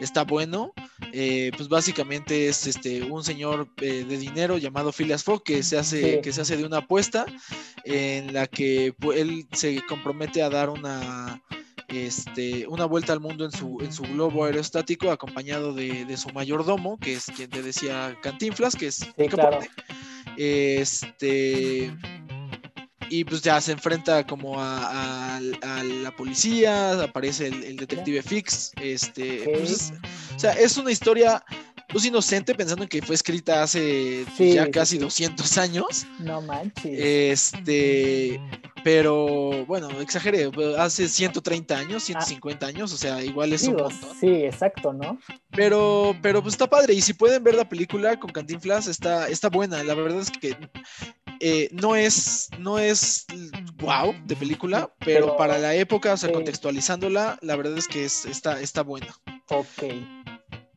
está bueno. Eh, pues básicamente es este un señor eh, de dinero llamado Phileas Fogg que se hace, que se hace de una apuesta en la que pues, él se compromete a dar una este, una vuelta al mundo en su, en su globo aerostático acompañado de, su mayordomo, que es quien te decía Cantinflas, que es Este y pues ya se enfrenta como a, la policía, aparece el, detective Fix, este, pues o sea, es una historia pues inocente pensando en que fue escrita hace ya casi 200 años. No manches. Este, pero bueno, exageré, hace 130 años, 150 ah. años, o sea, igual es un montón. Sí, exacto, ¿no? Pero, pero pues está padre, y si pueden ver la película con Cantinflas, está, está buena, la verdad es que eh, no es, no es wow de película, pero, para la época, o sea, contextualizándola, la verdad es que es, está, está buena. Ok.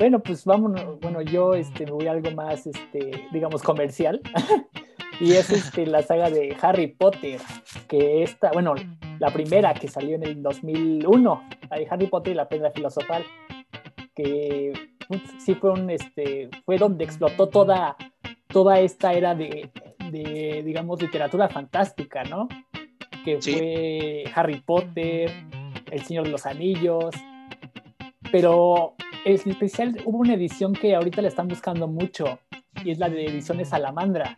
Bueno, pues vámonos, bueno, yo este, me voy a algo más, este, digamos, comercial. [LAUGHS] y es este, la saga de Harry Potter, que esta, bueno, la primera que salió en el 2001, Harry Potter y la piedra filosofal, que sí fue un, este, fue donde explotó toda, toda esta era de, de digamos, literatura fantástica, ¿no? Que fue Harry Potter, El Señor de los Anillos, pero en especial hubo una edición que ahorita le están buscando mucho y es la de Ediciones Salamandra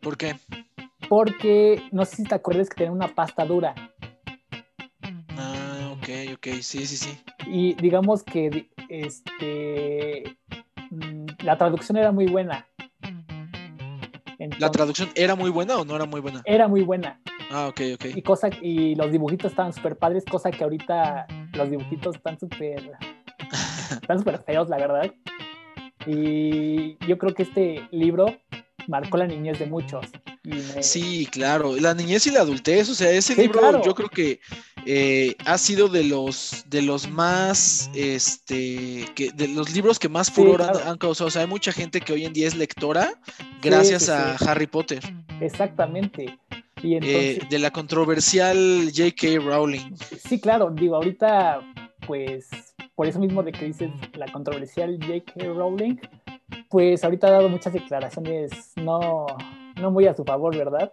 ¿Por qué? Porque no sé si te acuerdas que tenía una pasta dura. Ah, ok, ok, sí, sí, sí. Y digamos que este mm, la traducción era muy buena. ¿La traducción era muy buena o no era muy buena? Era muy buena. Ah, ok, ok. Y, cosa, y los dibujitos estaban súper padres, cosa que ahorita los dibujitos están súper [LAUGHS] están súper feos, la verdad. Y yo creo que este libro marcó la niñez de muchos. Sí, claro, la niñez y la adultez, o sea, ese libro yo creo que eh, ha sido de los de los más, este, que, de los libros que más furor han, causado. O sea, hay mucha gente que hoy en día es lectora gracias a Harry Potter. Exactamente. Y eh, de la controversial J.K. Rowling. Sí, claro, digo, ahorita, pues, por eso mismo de que dices la controversial J.K. Rowling, pues ahorita ha dado muchas declaraciones no, no muy a su favor, ¿verdad?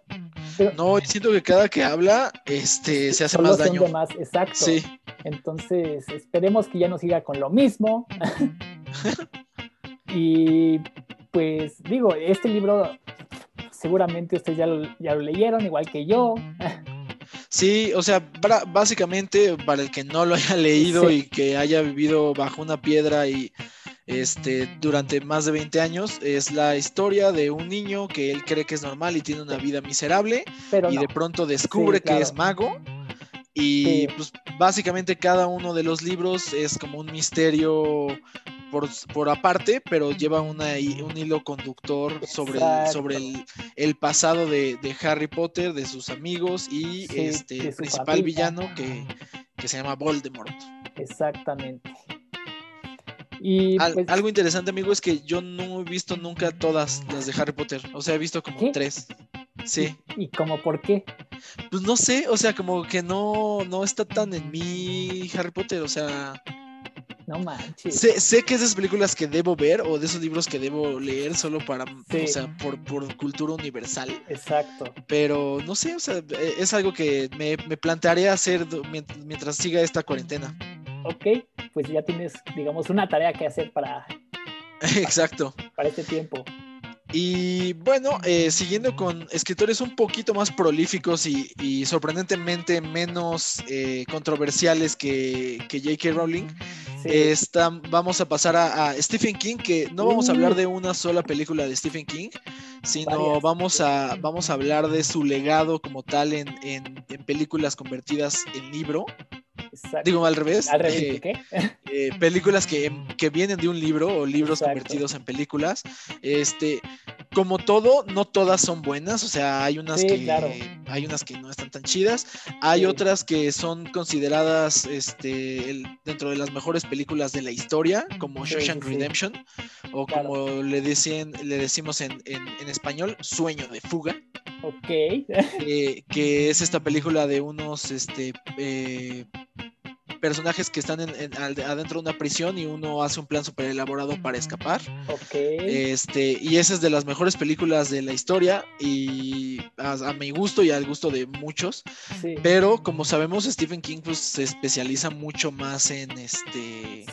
no, siento que cada que habla este, se hace más daño. Más, exacto. Sí. Entonces, esperemos que ya no siga con lo mismo. [LAUGHS] y pues digo, este libro seguramente ustedes ya lo, ya lo leyeron, igual que yo. Sí, o sea, básicamente para el que no lo haya leído y que haya vivido bajo una piedra y este, durante más de 20 años. Es la historia de un niño que él cree que es normal y tiene una vida miserable y de pronto descubre que es mago. Y pues básicamente cada uno de los libros es como un misterio por, aparte, pero lleva una, un hilo conductor sobre, el, sobre el, pasado de, Harry Potter, de sus amigos y este principal villano que, que se llama Voldemort. Exactamente. Pues algo interesante, amigo, es que yo no he visto nunca todas las de Harry Potter. O sea, he visto como tres. Sí. ¿Y, cómo por qué? Pues no sé, o sea, como que no, no está tan en mí Harry Potter, o sea. No manches. Sé, que es de esas películas que debo ver o de esos libros que debo leer solo para, o sea, por, cultura universal. Exacto. Pero no sé, o sea, es algo que me, me plantearé hacer mientras siga esta cuarentena ok, pues ya tienes, digamos, una tarea que hacer para... [LAUGHS] Exacto. Para, este tiempo. Y bueno, eh, siguiendo con escritores un poquito más prolíficos y, sorprendentemente menos eh, controversiales que, J.K. Rowling, vamos a pasar a, Stephen King, que no vamos a hablar uh. de una sola película de Stephen King, sino vamos a, vamos a hablar de su legado como tal en, en películas convertidas en libro. Digo al revés. Al revés, ¿qué? [LAUGHS] Eh, películas que, que, vienen de un libro o libros convertidos en películas. Este, como todo, no todas son buenas, o sea, hay unas que hay unas que no están tan chidas, hay otras que son consideradas este, dentro de las mejores películas de la historia, como Shawshank Redemption, o como le decían, le decimos en, español, Sueño de fuga. Ok. Eh, que es esta película de unos este, eh, personajes que están adentro de una prisión y uno hace un plan súper elaborado para escapar. Ok. Este, y esa es de las mejores películas de la historia y a, mi gusto y al gusto de muchos. Pero como sabemos, Stephen King pues, se especializa mucho más en este...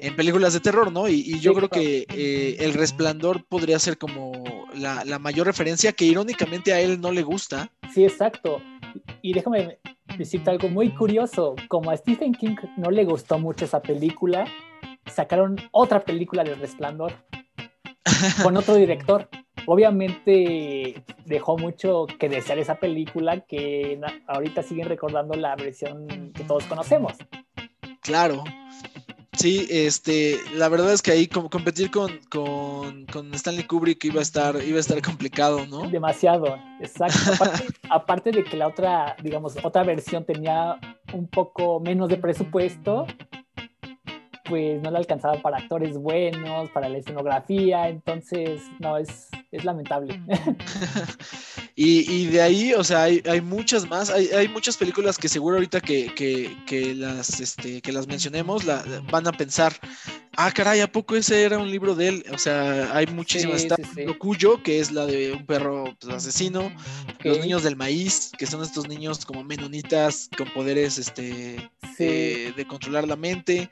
en películas de terror, ¿no? Y, yo creo que eh, El Resplandor podría ser como la, la mayor referencia que irónicamente a él no le gusta. Sí, exacto. Y déjame decirte algo muy curioso. Como a Stephen King no le gustó mucho esa película, sacaron otra película de Resplandor [LAUGHS] con otro director. Obviamente dejó mucho que desear esa película que ahorita siguen recordando la versión que todos conocemos. Claro, Sí, este, la verdad es que ahí competir con, Stanley Kubrick iba a estar, iba a estar complicado, ¿no? Demasiado, exacto. Aparte, [LAUGHS] de que la otra, digamos, otra versión tenía un poco menos de presupuesto, pues no le alcanzaba para actores buenos, para la escenografía, entonces, no, es, es lamentable. [LAUGHS] y, de ahí, o sea, hay, muchas más, hay, muchas películas que seguro ahorita que, las, este, que las mencionemos la, van a pensar, ah, caray, ¿a poco ese era un libro de él? O sea, hay muchísimas. está Cuyo, que es la de un perro pues, asesino, Los Niños del Maíz, que son estos niños como menonitas con poderes este, eh, de controlar la mente,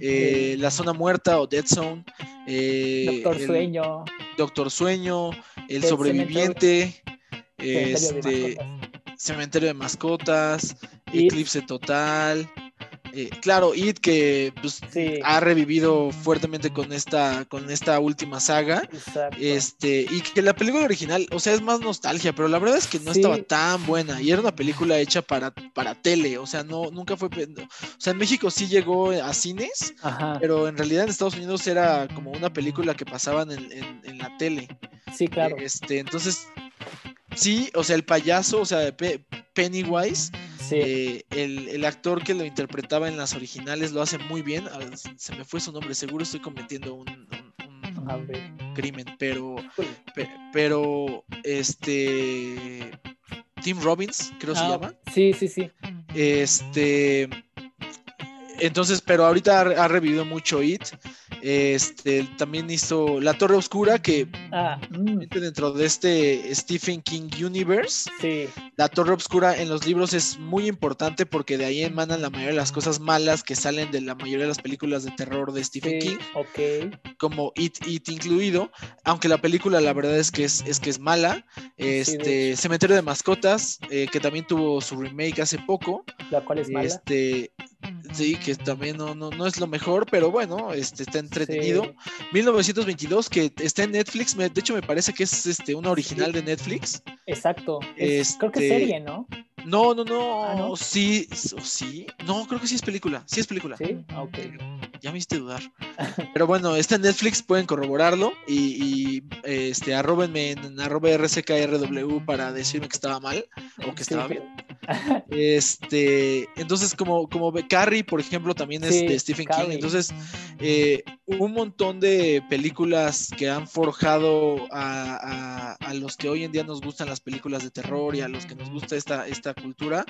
eh, La Zona Muerta o Dead Zone. Eh, Doctor Sueño. Doctor Sueño, El, Sobreviviente, este, Cementerio de Mascotas, Eclipse Total. Eh, claro, It que pues, ha revivido fuertemente con esta, con esta última saga. Este, y que la película original, o sea, es más nostalgia, pero la verdad es que no estaba tan buena. Y era una película hecha para, para tele. O sea, no, nunca fue. O sea, en México sí llegó a cines, pero en realidad en Estados Unidos era como una película que pasaban en, la tele. Sí, claro. Este, entonces, sí, o sea, el payaso, o sea, Pennywise eh, el, actor que lo interpretaba en las originales lo hace muy bien. Ah, se me fue su nombre, seguro estoy cometiendo un, crimen, pero, pero este Tim Robbins, creo que se ah, llama. Sí, sí, sí. Este, entonces, pero ahorita ha, revivido mucho It. Este, también hizo La Torre Oscura, que ah, mm. dentro de este Stephen King Universe, La Torre Oscura en los libros es muy importante porque de ahí emanan la mayoría de las cosas malas que salen de la mayoría de las películas de terror de Stephen King, como It, It incluido, aunque la película la verdad es que es, es que es mala. Este, Cementerio de Mascotas, eh, que también tuvo su remake hace poco. La cual es mala. Este, Sí, que también no, no, es lo mejor, pero bueno, este está entretenido. 1922, que está en Netflix, de hecho me parece que es este una original de Netflix. Exacto. creo que es este, serie, ¿no? No, no, no, ah, no. Sí, sí. No, creo que sí es película. Sí es película. Sí, ah, ok. Ya me hiciste dudar. Pero bueno, está en Netflix, pueden corroborarlo. Y, este, arrobenme en arroba RCKRW para decirme que estaba mal o que estaba bien. [LAUGHS] Este, entonces, como, como Carrie, por ejemplo, también es de Stephen King. Entonces, eh, un montón de películas que han forjado a, los que hoy en día nos gustan las películas de terror y a los que nos gusta esta, esta cultura,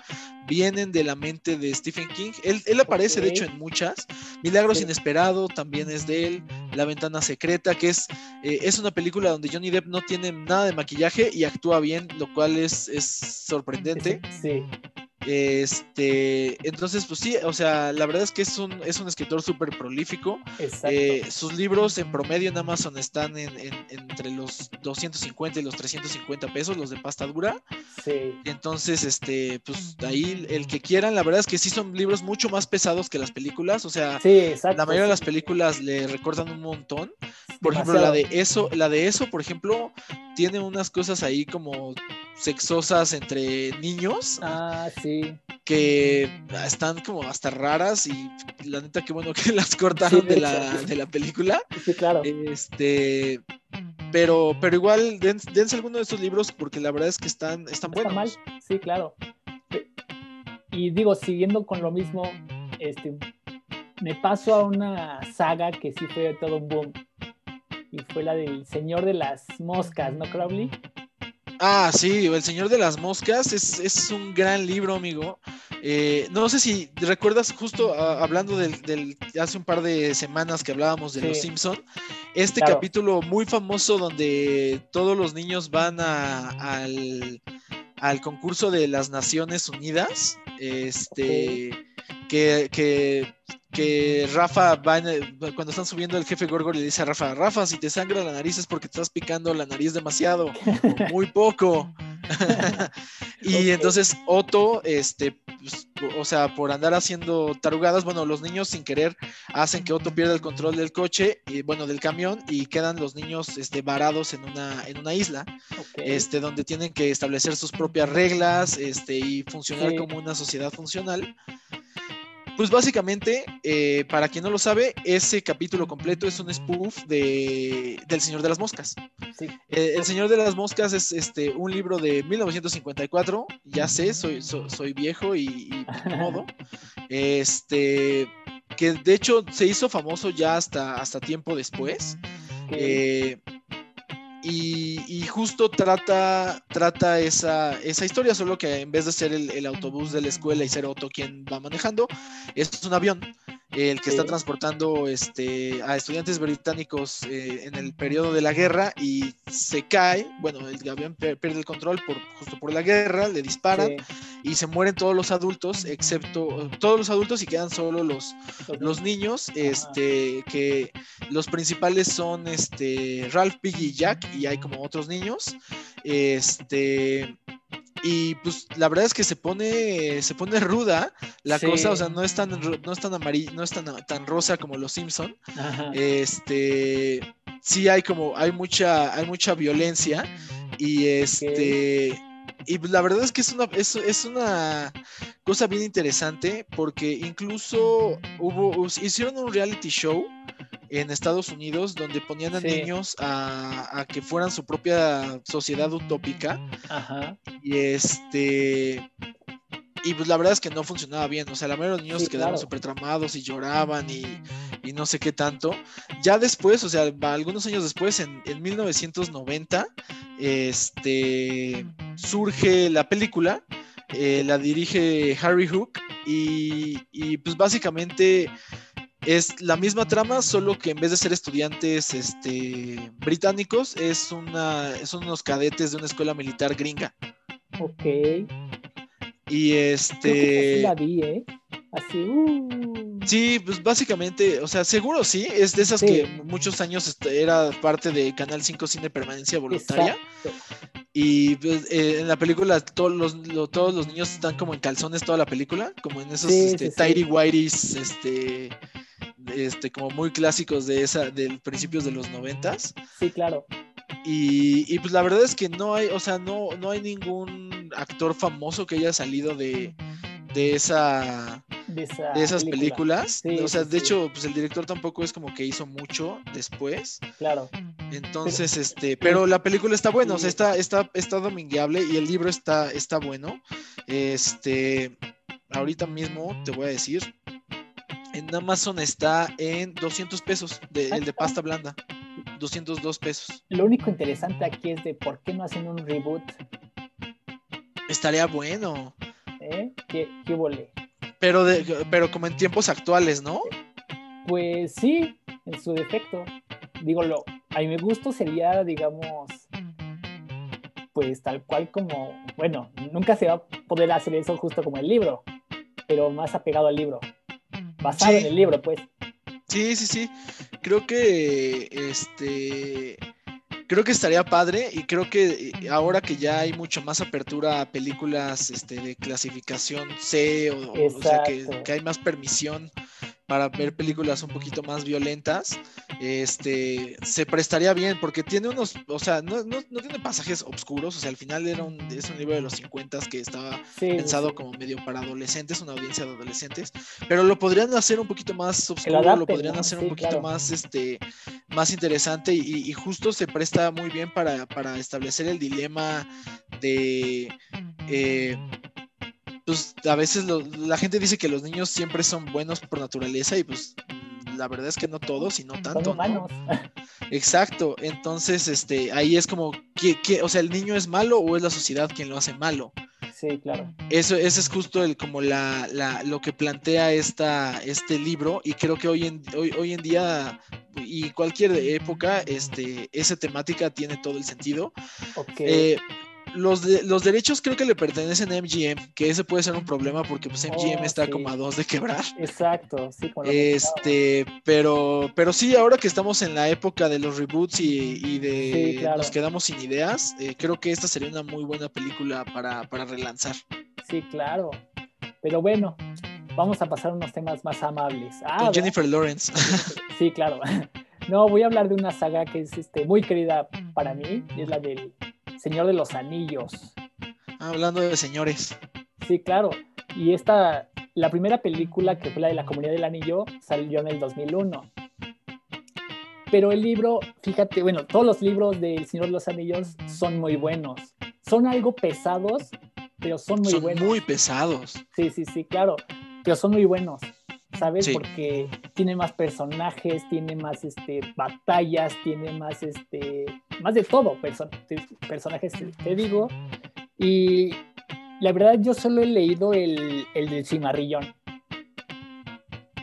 vienen de la mente de Stephen King. Él, aparece, de hecho, en muchas. Milagros Inesperado también es de él. La Ventana Secreta, que es, eh, es una película donde Johnny Depp no tiene nada de maquillaje y actúa bien, lo cual es, es sorprendente. Sí. Este, entonces, pues sí, o sea, la verdad es que es un, es un escritor súper prolífico. Eh, sus libros en promedio en Amazon están en, entre los 250 y los 350 pesos, los de pasta dura. Sí. Entonces, este, pues ahí el que quieran, la verdad es que sí son libros mucho más pesados que las películas. O sea, la mayoría de las películas le recordan un montón. Por ejemplo, la de eso, la de eso, por ejemplo, tiene unas cosas ahí como sexosas entre niños. Ah, sí. que están como hasta raras y la neta qué bueno [LAUGHS] que las cortaron de, la, de, la, película. Sí, claro. Este, pero, pero igual dense alguno de estos libros porque la verdad es que están, están buenos. mal, sí, claro. Y digo, siguiendo con lo mismo, este, me paso a una saga que sí fue todo un boom. Y fue la del Señor de las Moscas, ¿no, Crowley? Ah, sí, El Señor de las Moscas es, un gran libro, amigo. Eh, no sé si recuerdas justo ah, hablando del, hace un par de semanas que hablábamos de Los Simpson, este capítulo muy famoso donde todos los niños van al, al, concurso de las Naciones Unidas, este, que, que que Rafa va cuando están subiendo el jefe Gorgor le dice a Rafa, Rafa, si te sangra la nariz es porque te estás picando la nariz demasiado, [LAUGHS] muy poco. [LAUGHS] y entonces Otto, este, pues, o sea, por andar haciendo tarugadas, bueno, los niños sin querer hacen que Otto pierda el control del coche, y bueno, del camión, y quedan los niños este, varados en una, en una isla, este, donde tienen que establecer sus propias reglas, este, y funcionar como una sociedad funcional. Pues básicamente, eh, para quien no lo sabe, ese capítulo completo es un spoof de, del Señor de las Moscas. Eh, el Señor de las Moscas es este, un libro de 1954, ya sé, soy, soy viejo y, y modo. [LAUGHS] Este, que de hecho se hizo famoso ya hasta, hasta tiempo después. Eh, y, justo trata, trata esa, esa, historia, solo que en vez de ser el, autobús de la escuela y ser Otto quien va manejando, es un avión el que está transportando este, a estudiantes británicos eh, en el periodo de la guerra y se cae, bueno, el avión pierde el control por, justo por la guerra, le disparan y se mueren todos los adultos, excepto todos los adultos y quedan solo los, los niños, este, que los principales son este, Ralph, Piggy y Jack y hay como otros niños, este y pues la verdad es que se pone, se pone ruda la cosa, o sea, no es tan, no es tan amarillo, no es tan, tan rosa como los Simpson. Este, sí hay como, hay mucha, hay mucha violencia y este, y pues la verdad es que es una, es, es una cosa bien interesante porque incluso hubo, hicieron un reality show en Estados Unidos donde ponían a niños a, que fueran su propia sociedad utópica. Y este. Y pues la verdad es que no funcionaba bien. O sea, la mayoría de los niños quedaron súper tramados y lloraban y, no sé qué tanto. Ya después, o sea, algunos años después, en, 1990, este, surge la película. Eh, la dirige Harry Hook y, y pues básicamente es la misma trama, solo que en vez de ser estudiantes este, británicos, es una, son unos cadetes de una escuela militar gringa. Ok. Y este. la vi, ¿eh? Así. Uh. Sí, pues básicamente, o sea, seguro sí, es de esas que muchos años era parte de Canal 5 Cine Permanencia Voluntaria. Y pues, eh, en la película todos los, todos los niños están como en calzones toda la película, como en esos este, tidy whities, este este, como muy clásicos de esa, de principios de los noventas. Sí, claro. Y, pues la verdad es que no hay, o sea, no, no hay ningún actor famoso que haya salido de, de esa de, esas películas. o sea, de hecho, pues el director tampoco es como que hizo mucho después. Claro. Entonces, este, pero la película está buena, o sea, está, está, está domingueable y el libro está, está bueno. Este, ahorita mismo te voy a decir, en Amazon está en 200 pesos, de, el de pasta blanda. 202 pesos. Lo único interesante aquí es de por qué no hacen un reboot. Estaría bueno. ¿Eh? ¿Qué, qué volé? Pero, pero como en tiempos actuales, ¿no? Pues sí, en su defecto. Digo, lo, a mi gusto sería, digamos, pues tal cual como, bueno, nunca se va a poder hacer eso justo como el libro, pero más apegado al libro basado en el libro, pues. Sí, sí, sí. Creo que este creo que estaría padre y creo que eh, ahora que ya hay mucho más apertura a películas este, de clasificación C o, o sea que, hay más permisión para ver películas un poquito más violentas, este, se prestaría bien porque tiene unos, o sea, no, no, no tiene pasajes oscuros, o sea, al final era un, es un libro de los 50 que estaba pensado como medio para adolescentes, una audiencia de adolescentes, pero lo podrían hacer un poquito más oscuro, lo podrían hacer un poquito más, este, más interesante y, justo se presta muy bien para, para establecer el dilema de... Eh, pues a veces la gente dice que los niños siempre son buenos por naturaleza y pues la verdad es que no todos y no tanto. Exacto, entonces este ahí es como que, o sea, el niño es malo o es la sociedad quien lo hace malo. Sí, claro. Eso, ese es justo el como la, la, lo que plantea esta, este libro y creo que hoy en, hoy, hoy en día y cualquier época este, esa temática tiene todo el sentido. Okay. Eh, los, los derechos creo que le pertenecen a MGM, que ese puede ser un problema porque pues MGM está como a dos de quebrar. Exacto, sí. este, pero, pero sí, ahora que estamos en la época de los reboots y, de nos quedamos sin ideas, eh, creo que esta sería una muy buena película para, para relanzar. Sí, claro. Pero bueno, vamos a pasar a unos temas más amables. Ah, Con Jennifer Lawrence. [LAUGHS] Sí, claro. [LAUGHS] No, voy a hablar de una saga que es este, muy querida para mí, y es la del Señor de los Anillos. Hablando de señores. Sí, claro. Y esta, la primera película que fue la de la Comunidad del Anillo salió en el 2001. Pero el libro, fíjate, bueno, todos los libros del Señor de los Anillos son muy buenos. Son algo pesados, pero son muy buenos. Muy pesados. Sí, sí, sí, claro. Pero son muy buenos. ¿Sabes? Porque tiene más personajes, tiene más este, batallas, tiene más, este, más de todo, personajes, te digo. Y la verdad yo solo he leído el, el del cimarrillón,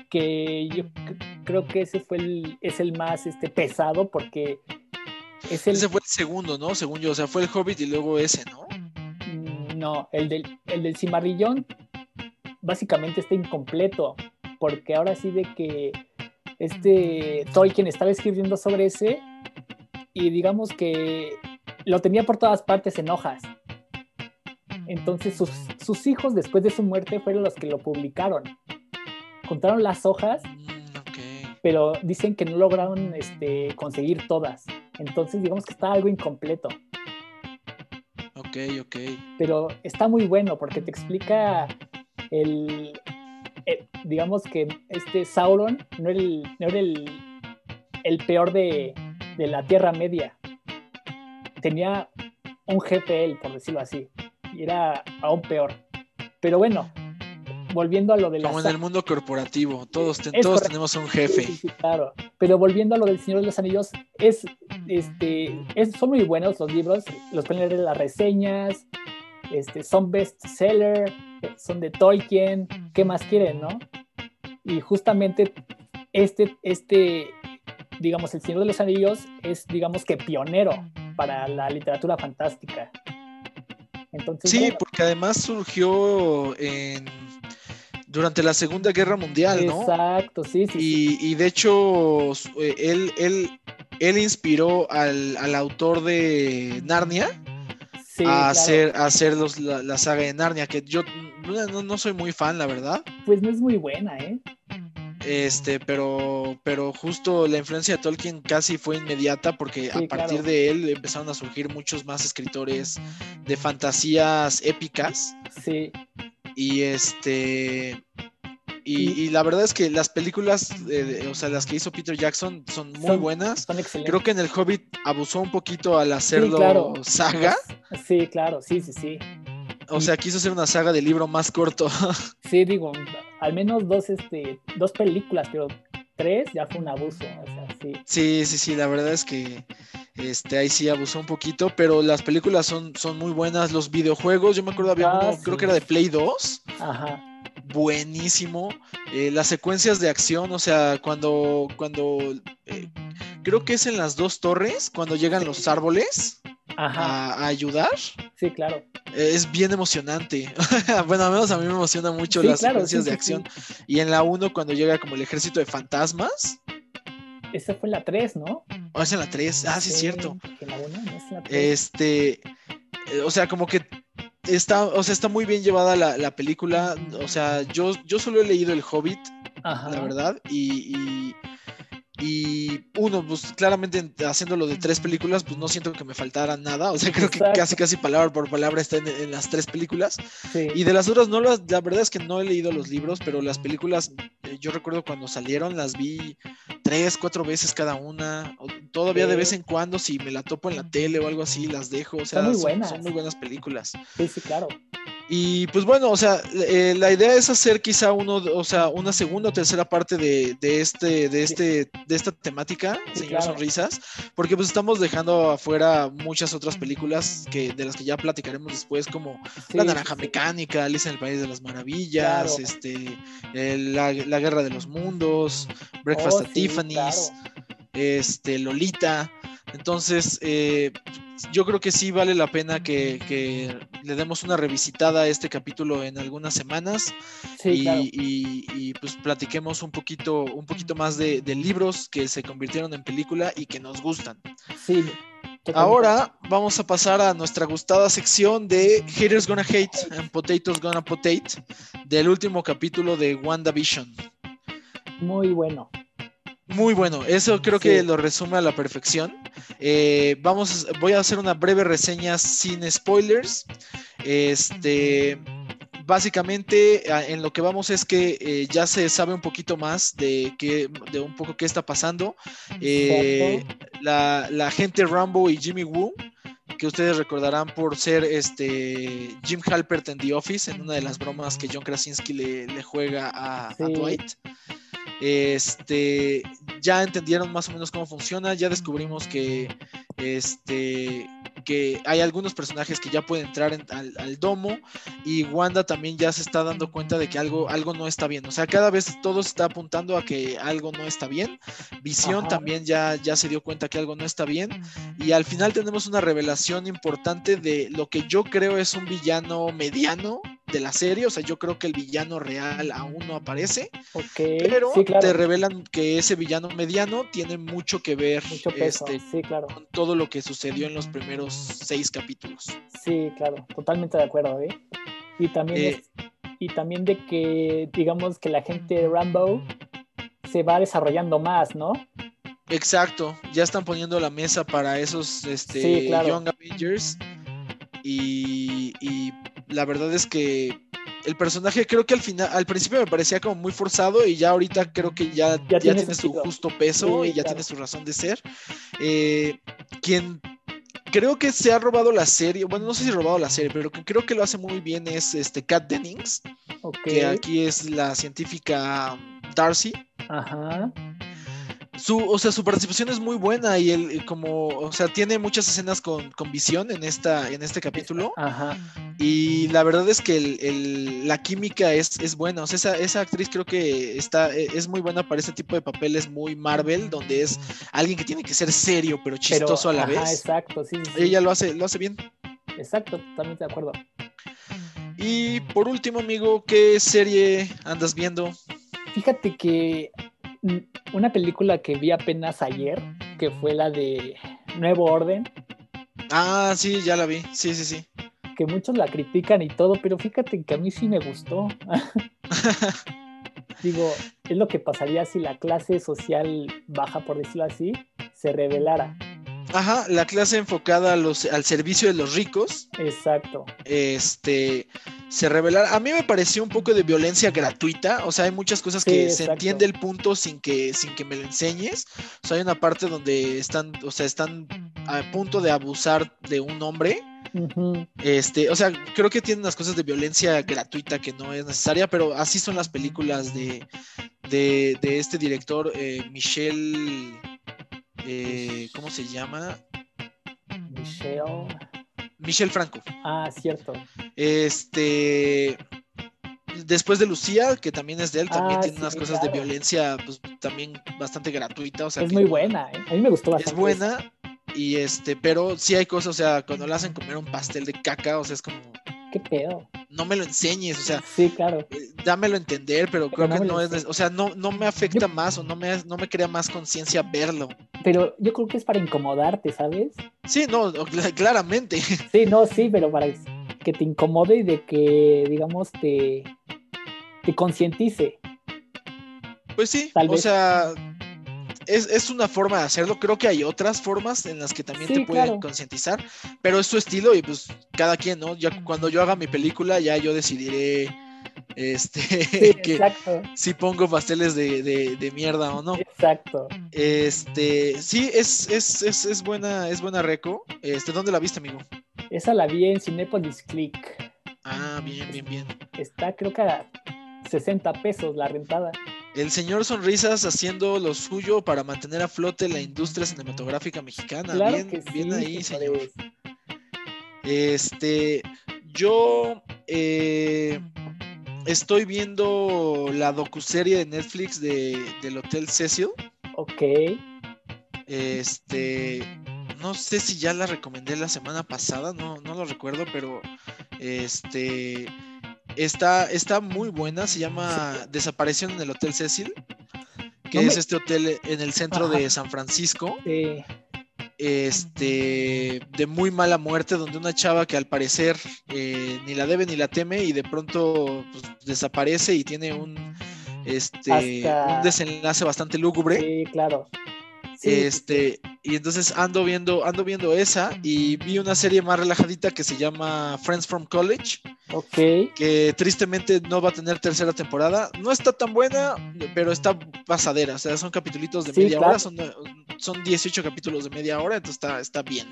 que yo creo que ese fue el, es el más este, pesado porque... Es el... Ese fue el segundo, ¿no? Según yo, o sea, fue el Hobbit y luego ese, ¿no? Mm, no, el del, el del cimarrillón básicamente está incompleto porque ahora sí de que este Tolkien estaba escribiendo sobre ese y digamos que lo tenía por todas partes en hojas. Entonces sus, hijos después de su muerte fueron los que lo publicaron. Contaron las hojas, mm, pero dicen que no lograron este, conseguir todas. Entonces digamos que está algo incompleto. Ok, ok. Pero está muy bueno porque te explica el, eh, digamos que este Sauron no era el, el, peor de, la Tierra Media. Tenía un jefe él, por decirlo así, y era aún peor. Pero bueno, volviendo a lo de la... Como en el mundo corporativo, todos, todos tenemos un jefe. Sí, claro. Pero volviendo a lo del Señor de los Anillos, es, este, son muy buenos los libros, los pueden leer las reseñas, este, son bestseller, son de Tolkien, ¿qué más quieren, no? Y justamente este, este, digamos, El Señor de los Anillos es, digamos que pionero para la literatura fantástica. Entonces, sí, porque además surgió en, durante la Segunda Guerra Mundial, ¿no? Exacto, sí, sí. Y, y de hecho, eh, él, él, él inspiró al, al autor de Narnia a, hacer, hacer los, la, saga de Narnia, que yo no, soy muy fan, la verdad. Pues no es muy buena, ¿eh? Este, pero, pero justo la influencia de Tolkien casi fue inmediata porque a partir de él empezaron a surgir muchos más escritores de fantasías épicas. Sí. Y este, y, la verdad es que las películas, o sea, las que hizo Peter Jackson son muy buenas. Creo que en El Hobbit abusó un poquito al hacerlo saga. Sí, claro, sí, sí, sí. O sea, quiso hacer una saga de libro más corto. [LAUGHS] Sí, digo, al menos dos, este, dos películas, pero tres ya fue un abuso. sí. sí, sí, sí, la verdad es que este, ahí sí abusó un poquito, pero las películas son, son muy buenas. Los videojuegos, yo me acuerdo, había ah, uno, creo que era de Play 2. Ajá buenísimo. Eh, las secuencias de acción, o sea, cuando, cuando eh, creo que es en las dos torres, cuando llegan los árboles A, ayudar. Sí, claro. es bien emocionante. [LAUGHS] bueno, al menos a mí me emociona mucho las secuencias de acción. Y en la 1, cuando llega como el ejército de fantasmas. Esa fue la 3, ¿no? Oh, es en la 3. Ah, sí, es cierto. Este. Eh, o sea, como que está, o sea, está muy bien llevada la, película. O sea, yo, yo solo he leído El Hobbit. la verdad, y y uno, pues claramente haciéndolo de tres películas, pues no siento que me faltara nada. O sea, creo que casi, casi palabra por palabra está en, las tres películas. Y de las otras, no las, la verdad es que no he leído los libros, pero las películas, eh, yo recuerdo cuando salieron, las vi tres, cuatro veces cada una. Todavía de vez en cuando, si me la topo en la tele o algo así, las dejo. O sea, muy son, muy buenas películas. Sí, sí, claro. Y pues bueno, o sea, eh, la idea es hacer quizá uno, o sea, una segunda o tercera parte de, este, de este, de esta temática, señor Sonrisas, porque pues estamos dejando afuera muchas otras películas que, de las que ya platicaremos después, como La Naranja Mecánica, Alice en el País de las Maravillas, este, la, Guerra de los Mundos, Breakfast oh, at Tiffany's, este, Lolita. Entonces, eh, yo creo que sí vale la pena que, le demos una revisitada a este capítulo en algunas semanas y, pues platiquemos un poquito, un poquito más de, libros que se convirtieron en película y que nos gustan. Sí. Ahora vamos a pasar a nuestra gustada sección de Haters Gonna Hate and Potatoes Gonna Potate del último capítulo de WandaVision. Muy bueno. Muy bueno, eso creo que lo resume a la perfección. Eh, vamos, voy a hacer una breve reseña sin spoilers. Este, básicamente en lo que vamos es que eh, ya se sabe un poquito más de, que, de un poco qué está pasando. Eh, la, la, gente Rambo y Jimmy Woo, que ustedes recordarán por ser este Jim Halpert en The Office, en una de las bromas que John Krasinski le, juega a, a Dwight. Este, ya entendieron más o menos cómo funciona, ya descubrimos que, este, que hay algunos personajes que ya pueden entrar al, domo y Wanda también ya se está dando cuenta de que algo, algo no está bien. O sea, cada vez todo está apuntando a que algo no está bien. Visión también ya, ya se dio cuenta que algo no está bien. Y al final tenemos una revelación importante de lo que yo creo es un villano mediano de la serie, o sea, yo creo que el villano real aún no aparece, pero te revelan que ese villano mediano tiene mucho que ver este, con todo lo que sucedió en los primeros seis capítulos. Sí, claro, totalmente de acuerdo, ¿eh? Y también, eh, y también de que, digamos, que la gente de Rambo se va desarrollando más, ¿no? Exacto, ya están poniendo la mesa para esos este, Young Avengers y, y la verdad es que el personaje creo que al final, al principio me parecía como muy forzado y ya ahorita creo que ya, ya, tiene, su justo peso y ya tiene su razón de ser. Eh, quien creo que se ha robado la serie, bueno, no sé si ha robado la serie, pero creo que lo hace muy bien es este Kat Dennings, que aquí es la científica Darcy. Ajá su, o sea, su participación es muy buena y él como, o sea, tiene muchas escenas con, visión en esta, en este capítulo. Ajá. Y la verdad es que la química es, es buena. O sea, esa, esa, actriz creo que está, e, es muy buena para este tipo de papeles muy Marvel, donde es alguien que tiene que ser serio, pero chistoso a la vez. Exacto, sí, Ella lo hace, lo hace bien. Exacto, totalmente de acuerdo. Y por último, amigo, ¿qué serie andas viendo? Fíjate que una película que vi apenas ayer, que fue la de Nuevo Orden. Ah, sí, ya la vi. Sí, sí, sí. Que muchos la critican y todo, pero fíjate que a mí sí me gustó. [LAUGHS] Digo, es lo que pasaría si la clase social baja, por decirlo así, se revelara. Ajá, la clase enfocada a los, al servicio de los ricos. Exacto. Este se revelara. A mí me pareció un poco de violencia gratuita. O sea, hay muchas cosas que se entiende el punto sin que, sin que me lo enseñes. O sea, hay una parte donde están, o sea, están a punto de abusar de un hombre. Este, o sea, creo que tienen unas cosas de violencia gratuita que no es necesaria, pero así son las películas de, de, este director, eh, Michelle. Eh, ¿Cómo se llama? Michelle. Michelle Franco. Ah, cierto. Este. Después de Lucía, que también es de él, también ah, tiene unas cosas de violencia, pues también bastante gratuita. O sea, es muy buena, ¿eh? a mí me gustó bastante. Es buena, y este, pero sí hay cosas, o sea, cuando le hacen comer un pastel de caca, o sea, es como. ¿Qué pedo? no me lo enseñes, o sea, sí, claro. Eh, dámelo a entender, pero, creo que no es, o sea, no, no me afecta más o no me, no me crea más conciencia verlo. Pero yo creo que es para incomodarte, ¿sabes? Sí, no, claramente. [LAUGHS] Sí, no, sí, pero para que te incomode y de que, digamos, te, te concientice. Pues sí, o sea, es, una forma de hacerlo. Creo que hay otras formas en las que también te pueden concientizar, pero es su estilo y pues cada quien, ¿no? Ya cuando yo haga mi película, ya yo decidiré este [LAUGHS] que si pongo pasteles de, mierda o no. Exacto. Este, sí, es, es, es, es, buena, es buena reco. Este, ¿dónde la viste, amigo? Esa la vi en Cinepolis Click. Ah, bien, bien, bien. Está creo que a 60 pesos la rentada. El señor Sonrisas haciendo lo suyo para mantener a flote la industria cinematográfica mexicana. bien, bien ahí, señor. Este, yo eh, estoy viendo la docuserie de Netflix de, del Hotel Cecil. Ok. Este, no sé si ya la recomendé la semana pasada, no, no lo recuerdo, pero este Está, está muy buena, se llama Desaparición en el Hotel Cecil, que es este hotel en el centro de San Francisco. Este, de muy mala muerte, donde una chava que al parecer eh, ni la debe ni la teme y de pronto pues, desaparece y tiene un, este, un desenlace bastante lúgubre. Sí, claro. Este, y entonces ando viendo, ando viendo esa y vi una serie más relajadita que se llama Friends from College. Ok. Que tristemente no va a tener tercera temporada. No está tan buena, pero está pasadera. O sea, son capítulos de media hora, son, son 18 capítulos de media hora, entonces está, está bien.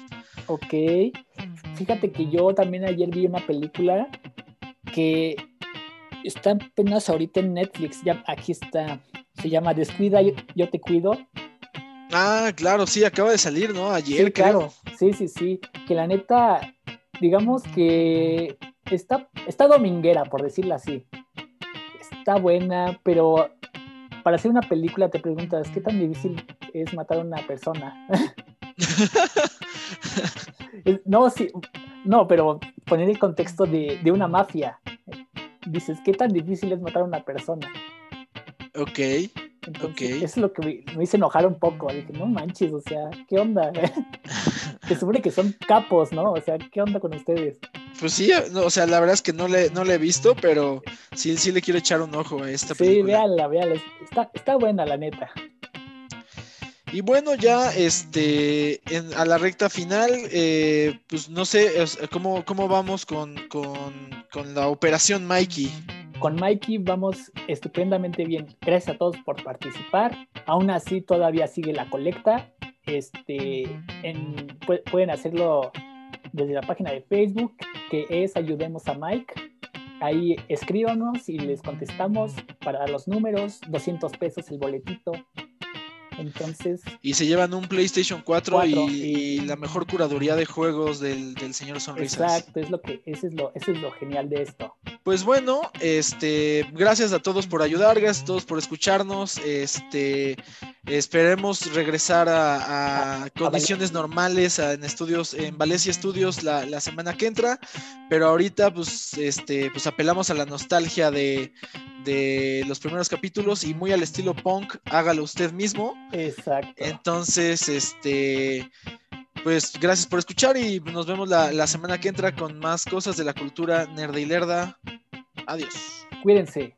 Ok. Fíjate que yo también ayer vi una película que está apenas ahorita en Netflix. Ya aquí está. Se llama Descuida, yo te cuido Ah, claro, sí, acaba de salir, ¿no? Ayer, sí, claro. Sí, sí, sí. Que la neta, digamos que está, está dominguera, por decirlo así. Está buena, pero para hacer una película te preguntas, ¿qué tan difícil es matar a una persona? [LAUGHS] no, sí, no, pero poner el contexto de, de una mafia. Dices, ¿qué tan difícil es matar a una persona? Ok. Entonces, Eso es lo que me, hizo enojar un poco. Dije, no manches, o sea, ¿qué onda? [LAUGHS] [LAUGHS] Se supone que son capos, ¿no? O sea, ¿qué onda con ustedes? Pues sí, o sea, la verdad es que no le, no le he visto, pero sí, sí le quiero echar un ojo a esta película. Sí, véanla, véanla. Está, está buena, la neta. Y bueno, ya este, a la recta final, eh, pues no sé cómo, cómo vamos con, con la operación Mikey. Con Mikey vamos estupendamente bien. Gracias a todos por participar. Aún así, todavía sigue la colecta. Este, pueden hacerlo desde la página de Facebook, que es Ayudemos a Mike. Ahí escríbanos y les contestamos para los números, 200 pesos el boletito, entonces. Y se llevan un PlayStation 4, y, la mejor curaduría de juegos del, señor Sonrisas. Exacto, es lo que, eso es lo, eso es lo genial de esto. Pues bueno, este, gracias a todos por ayudar, gracias a todos por escucharnos. Este, esperemos regresar a, condiciones normales en estudios, en Valencia Estudios la, la, semana que entra. Pero ahorita, pues, este, pues apelamos a la nostalgia de, de los primeros capítulos y muy al estilo punk, hágalo usted mismo. Exacto. Entonces, este, pues gracias por escuchar y nos vemos la, semana que entra con más cosas de la cultura nerda y lerda. Adiós. Cuídense.